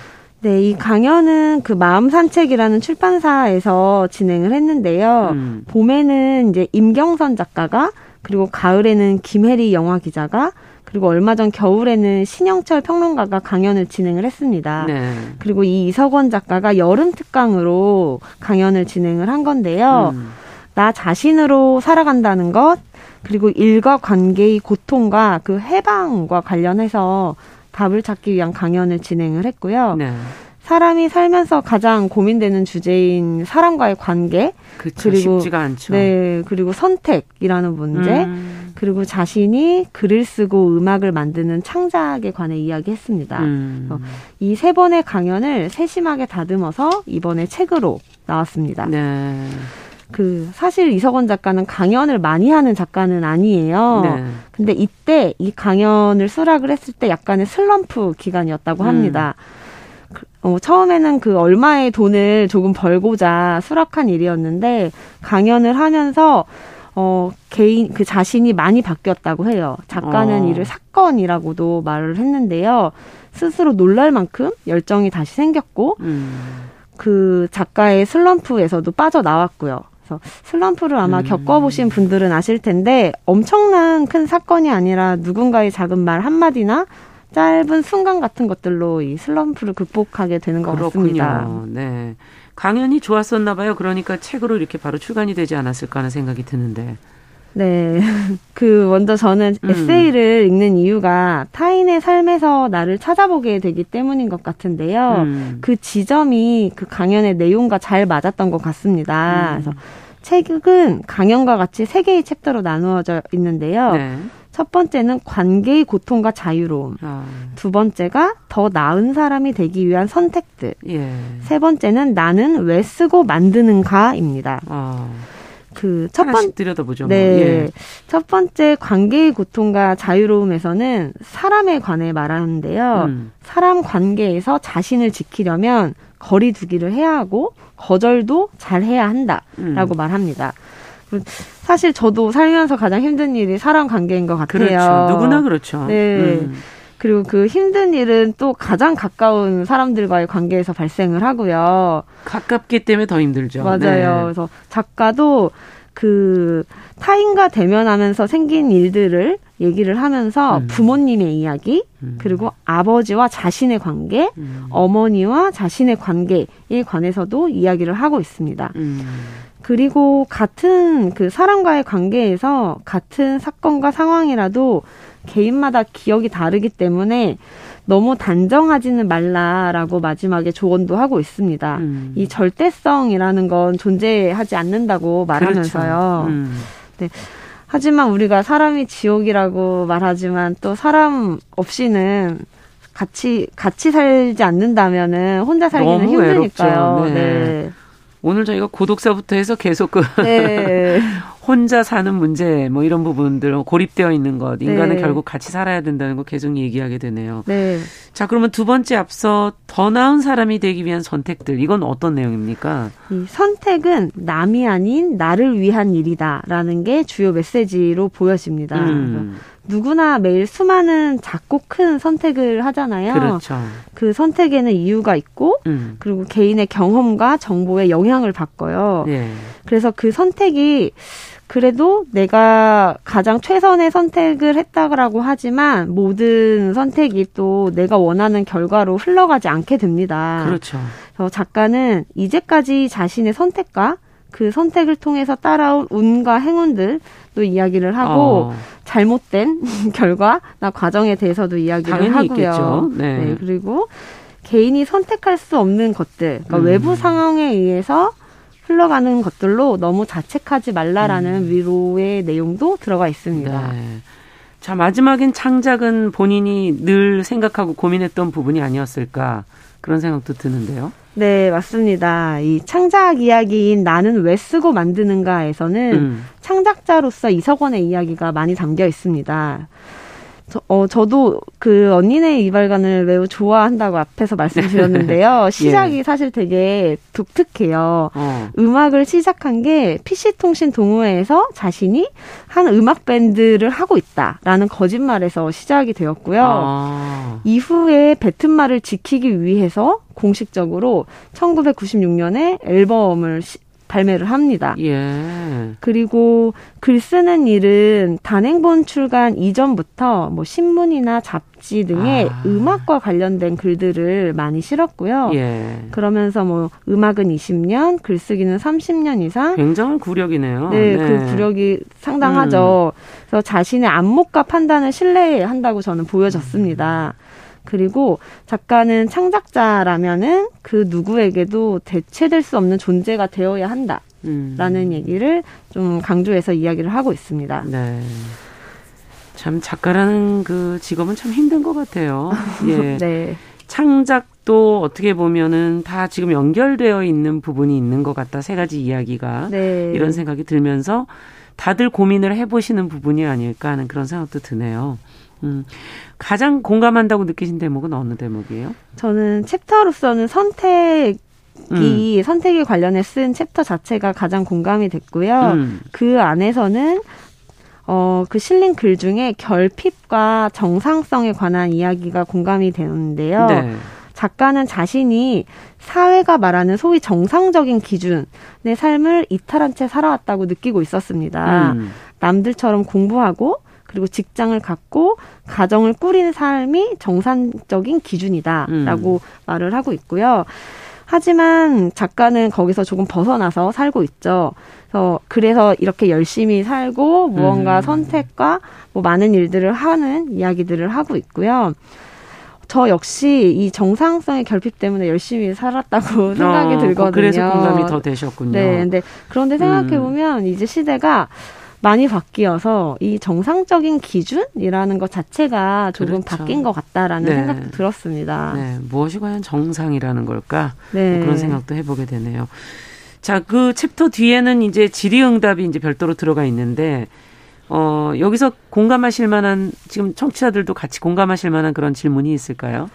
Speaker 8: 네, 이 강연은 그 마음 산책이라는 출판사에서 진행을 했는데요. 음. 봄에는 이제 임경선 작가가 그리고 가을에는 김혜리 영화 기자가 그리고 얼마 전 겨울에는 신영철 평론가가 강연을 진행을 했습니다. 네. 그리고 이 이석원 작가가 여름 특강으로 강연을 진행을 한 건데요. 음. 나 자신으로 살아간다는 것, 그리고 일과 관계의 고통과 그 해방과 관련해서 답을 찾기 위한 강연을 진행을 했고요. 네. 사람이 살면서 가장 고민되는 주제인 사람과의 관계
Speaker 2: 그쵸, 그리고 쉽지가 않죠.
Speaker 8: 네 그리고 선택이라는 문제 음. 그리고 자신이 글을 쓰고 음악을 만드는 창작에 관해 이야기했습니다. 음. 이세 번의 강연을 세심하게 다듬어서 이번에 책으로 나왔습니다. 네. 그 사실 이석원 작가는 강연을 많이 하는 작가는 아니에요. 네. 근데 이때 이 강연을 수락을 했을 때 약간의 슬럼프 기간이었다고 음. 합니다. 음. 어, 처음에는 그 얼마의 돈을 조금 벌고자 수락한 일이었는데 강연을 하면서 어, 개인, 그 자신이 많이 바뀌었다고 해요. 작가는 어. 이를 사건이라고도 말을 했는데요. 스스로 놀랄 만큼 열정이 다시 생겼고, 음. 그 작가의 슬럼프에서도 빠져나왔고요. 그래서 슬럼프를 아마 음. 겪어보신 분들은 아실 텐데 엄청난 큰 사건이 아니라 누군가의 작은 말 한마디나 짧은 순간 같은 것들로 이 슬럼프를 극복하게 되는 것 그렇군요. 같습니다.
Speaker 2: 네. 강연이 좋았었나 봐요. 그러니까 책으로 이렇게 바로 출간이 되지 않았을까 하는 생각이 드는데.
Speaker 8: 네. 그 먼저 저는 음. 에세이를 읽는 이유가 타인의 삶에서 나를 찾아보게 되기 때문인 것 같은데요. 음. 그 지점이 그 강연의 내용과 잘 맞았던 것 같습니다. 음. 그래서 책은 강연과 같이 세 개의 챕터로 나누어져 있는데요. 네. 첫 번째는 관계의 고통과 자유로움. 아. 두 번째가 더 나은 사람이 되기 위한 선택들. 예. 세 번째는 나는 왜 쓰고 만드는가입니다. 아.
Speaker 2: 그 첫 번, 들여다보죠.
Speaker 8: 뭐. 네. 예. 첫 번째 관계의 고통과 자유로움에서는 사람에 관해 말하는데요. 음. 사람 관계에서 자신을 지키려면 거리 두기를 해야 하고 거절도 잘 해야 한다라고 음. 말합니다. 사실 저도 살면서 가장 힘든 일이 사람 관계인 것 같아요.
Speaker 2: 그렇죠. 누구나 그렇죠.
Speaker 8: 네. 음. 그리고 그 힘든 일은 또 가장 가까운 사람들과의 관계에서 발생을 하고요.
Speaker 2: 가깝기 때문에 더 힘들죠.
Speaker 8: 맞아요. 네. 그래서 작가도 그 타인과 대면하면서 생긴 일들을 얘기를 하면서 음. 부모님의 이야기, 음. 그리고 아버지와 자신의 관계, 음. 어머니와 자신의 관계에 관해서도 이야기를 하고 있습니다. 음. 그리고 같은 그 사람과의 관계에서 같은 사건과 상황이라도 개인마다 기억이 다르기 때문에 너무 단정하지는 말라라고 마지막에 조언도 하고 있습니다. 음. 이 절대성이라는 건 존재하지 않는다고 말하면서요. 그렇죠. 음. 네. 하지만 우리가 사람이 지옥이라고 말하지만 또 사람 없이는 같이 같이 살지 않는다면은 혼자 살기는 힘드니까요. 네. 네.
Speaker 2: 오늘 저희가 고독사부터 해서 계속 그 네. 혼자 사는 문제 뭐 이런 부분들 고립되어 있는 것 인간은 네. 결국 같이 살아야 된다는 거 계속 얘기하게 되네요. 네. 자 그러면 두 번째 앞서 더 나은 사람이 되기 위한 선택들 이건 어떤 내용입니까?
Speaker 8: 이 선택은 남이 아닌 나를 위한 일이다라는 게 주요 메시지로 보여집니다. 음. 누구나 매일 수많은 작고 큰 선택을 하잖아요.
Speaker 2: 그렇죠.
Speaker 8: 그 선택에는 이유가 있고, 음. 그리고 개인의 경험과 정보에 영향을 받고요. 예. 그래서 그 선택이 그래도 내가 가장 최선의 선택을 했다고 하지만 모든 선택이 또 내가 원하는 결과로 흘러가지 않게 됩니다.
Speaker 2: 그렇죠.
Speaker 8: 그래서 작가는 이제까지 자신의 선택과 그 선택을 통해서 따라온 운과 행운들도 이야기를 하고 어. 잘못된 결과나 과정에 대해서도 이야기를 하고요. 네. 네. 그리고 개인이 선택할 수 없는 것들, 그러니까 음. 외부 상황에 의해서 흘러가는 것들로 너무 자책하지 말라라는 음. 위로의 내용도 들어가 있습니다. 네.
Speaker 2: 자, 마지막엔 창작은 본인이 늘 생각하고 고민했던 부분이 아니었을까 그런 생각도 드는데요.
Speaker 8: 네, 맞습니다. 이 창작 이야기인 나는 왜 쓰고 만드는가에서는 음. 창작자로서 이석원의 이야기가 많이 담겨 있습니다. 저, 어, 저도 그 언니네 이발관을 매우 좋아한다고 앞에서 말씀드렸는데요. 예. 시작이 예. 사실 되게 독특해요. 어. 음악을 시작한 게 PC통신 동호회에서 자신이 한 음악 밴드를 하고 있다라는 거짓말에서 시작이 되었고요. 아. 이후에 배튼말을 지키기 위해서 공식적으로 1996년에 앨범을 시, 발매를 합니다.
Speaker 2: 예.
Speaker 8: 그리고 글 쓰는 일은 단행본 출간 이전부터 뭐 신문이나 잡지 등의 아. 음악과 관련된 글들을 많이 실었고요. 예. 그러면서 뭐 음악은 20년, 글쓰기는 30년 이상.
Speaker 2: 굉장한 구력이네요.
Speaker 8: 네, 네. 그 구력이 상당하죠. 음. 그래서 자신의 안목과 판단을 신뢰한다고 저는 보여졌습니다. 음. 그리고 작가는 창작자라면은 그 누구에게도 대체될 수 없는 존재가 되어야 한다. 라는 음. 얘기를 좀 강조해서 이야기를 하고 있습니다.
Speaker 2: 네. 참 작가라는 그 직업은 참 힘든 것 같아요. 예. 네. 창작도 어떻게 보면은 다 지금 연결되어 있는 부분이 있는 것 같다. 세 가지 이야기가 네. 이런 생각이 들면서 다들 고민을 해보시는 부분이 아닐까 하는 그런 생각도 드네요. 음. 가장 공감한다고 느끼신 대목은 어느 대목이에요?
Speaker 8: 저는 챕터로서는 선택 이 음. 선택에 관련해 쓴 챕터 자체가 가장 공감이 됐고요. 음. 그 안에서는 어, 그 실린 글 중에 결핍과 정상성에 관한 이야기가 공감이 되는데요. 네. 작가는 자신이 사회가 말하는 소위 정상적인 기준의 삶을 이탈한 채 살아왔다고 느끼고 있었습니다. 음. 남들처럼 공부하고 그리고 직장을 갖고 가정을 꾸리는 삶이 정상적인 기준이다라고 음. 말을 하고 있고요. 하지만 작가는 거기서 조금 벗어나서 살고 있죠. 그래서 그래서 이렇게 열심히 살고 무언가 음. 선택과 뭐 많은 일들을 하는 이야기들을 하고 있고요. 저 역시 이 정상성의 결핍 때문에 열심히 살았다고 생각이 어, 들거든요.
Speaker 2: 그래서 공감이 더 되셨군요.
Speaker 8: 네, 근데 그런데 생각해 보면 음. 이제 시대가 많이 바뀌어서 이 정상적인 기준이라는 것 자체가 조금 그렇죠. 바뀐 것 같다라는 네. 생각도 들었습니다.
Speaker 2: 네, 무엇이 과연 정상이라는 걸까? 네. 뭐 그런 생각도 해보게 되네요. 자, 그 챕터 뒤에는 이제 질의응답이 이제 별도로 들어가 있는데 어, 여기서 공감하실 만한, 지금 청취자들도 같이 공감하실 만한 그런 질문이 있을까요?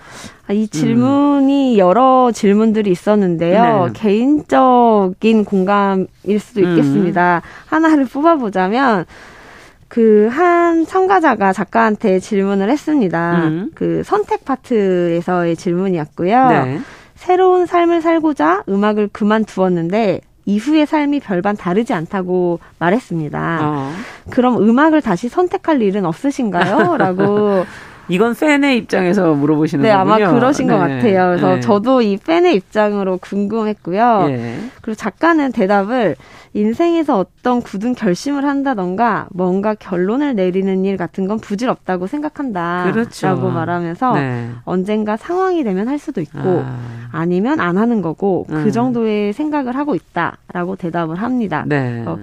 Speaker 8: 아, 이 질문이 음. 여러 질문들이 있었는데요. 네. 개인적인 공감일 수도 있겠습니다. 음. 하나를 뽑아보자면, 그 한 참가자가 작가한테 질문을 했습니다. 음. 그 선택 파트에서의 질문이었고요. 네. 새로운 삶을 살고자 음악을 그만두었는데 이후의 삶이 별반 다르지 않다고 말했습니다. 어. 그럼 음악을 다시 선택할 일은 없으신가요? 라고
Speaker 2: 이건 팬의 입장에서 물어보시는
Speaker 8: 네,
Speaker 2: 거군요.
Speaker 8: 아마 그러신 네. 것 같아요. 그래서 네. 저도 이 팬의 입장으로 궁금했고요. 예. 그리고 작가는 대답을 인생에서 어떤 굳은 결심을 한다던가 뭔가 결론을 내리는 일 같은 건 부질없다고 생각한다. 그렇죠. 라고 말하면서 네. 언젠가 상황이 되면 할 수도 있고 아. 니면 안 하는 거고 그 음. 그 정도의 생각을 하고 있다 라고 대답을 합니다. 네. 어,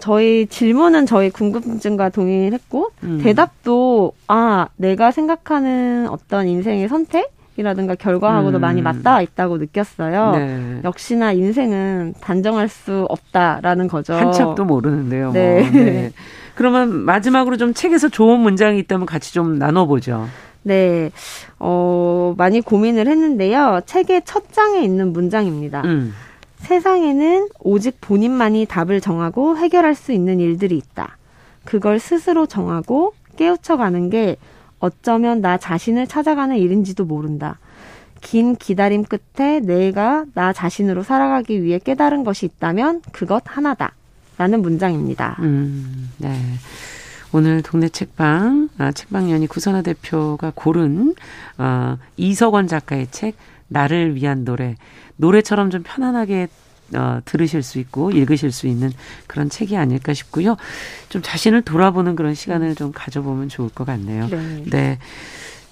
Speaker 8: 저희 질문은 저희 궁금증과 동일했고, 음. 대답도, 아, 내가 생각하는 어떤 인생의 선택? 성격이라든가 결과하고도 음. 많이 맞닿아 있다고 느꼈어요. 네. 역시나 인생은 단정할 수 없다라는 거죠.
Speaker 2: 한참도 모르는데요. 네. 뭐. 네. 그러면 마지막으로 좀 책에서 좋은 문장이 있다면 같이 좀 나눠보죠.
Speaker 8: 네, 어, 많이 고민을 했는데요. 책의 첫 장에 있는 문장입니다. 음. 세상에는 오직 본인만이 답을 정하고 해결할 수 있는 일들이 있다. 그걸 스스로 정하고 깨우쳐가는 게 어쩌면 나 자신을 찾아가는 일인지도 모른다. 긴 기다림 끝에 내가 나 자신으로 살아가기 위해 깨달은 것이 있다면 그것 하나다. 라는 문장입니다. 음,
Speaker 2: 네. 오늘 동네 책방, 아, 책방연이 구선화 대표가 고른, 어, 이석원 작가의 책, 나를 위한 노래. 노래처럼 좀 편안하게 어, 들으실 수 있고 읽으실 수 있는 그런 책이 아닐까 싶고요. 좀 자신을 돌아보는 그런 시간을 좀 가져보면 좋을 것 같네요. 네. 네.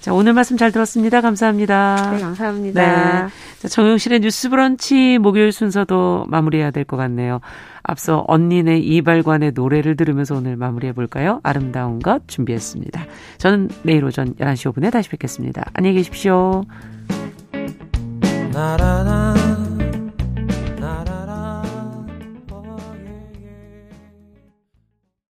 Speaker 2: 자, 오늘 말씀 잘 들었습니다. 감사합니다.
Speaker 8: 네, 감사합니다. 네.
Speaker 2: 자, 정용실의 뉴스 브런치 목요일 순서도 마무리해야 될 것 같네요. 앞서 언니네 이발관의 노래를 들으면서 오늘 마무리해 볼까요? 아름다운 것 준비했습니다. 저는 내일 오전 11시 5분에 다시 뵙겠습니다. 안녕히 계십시오. 나라나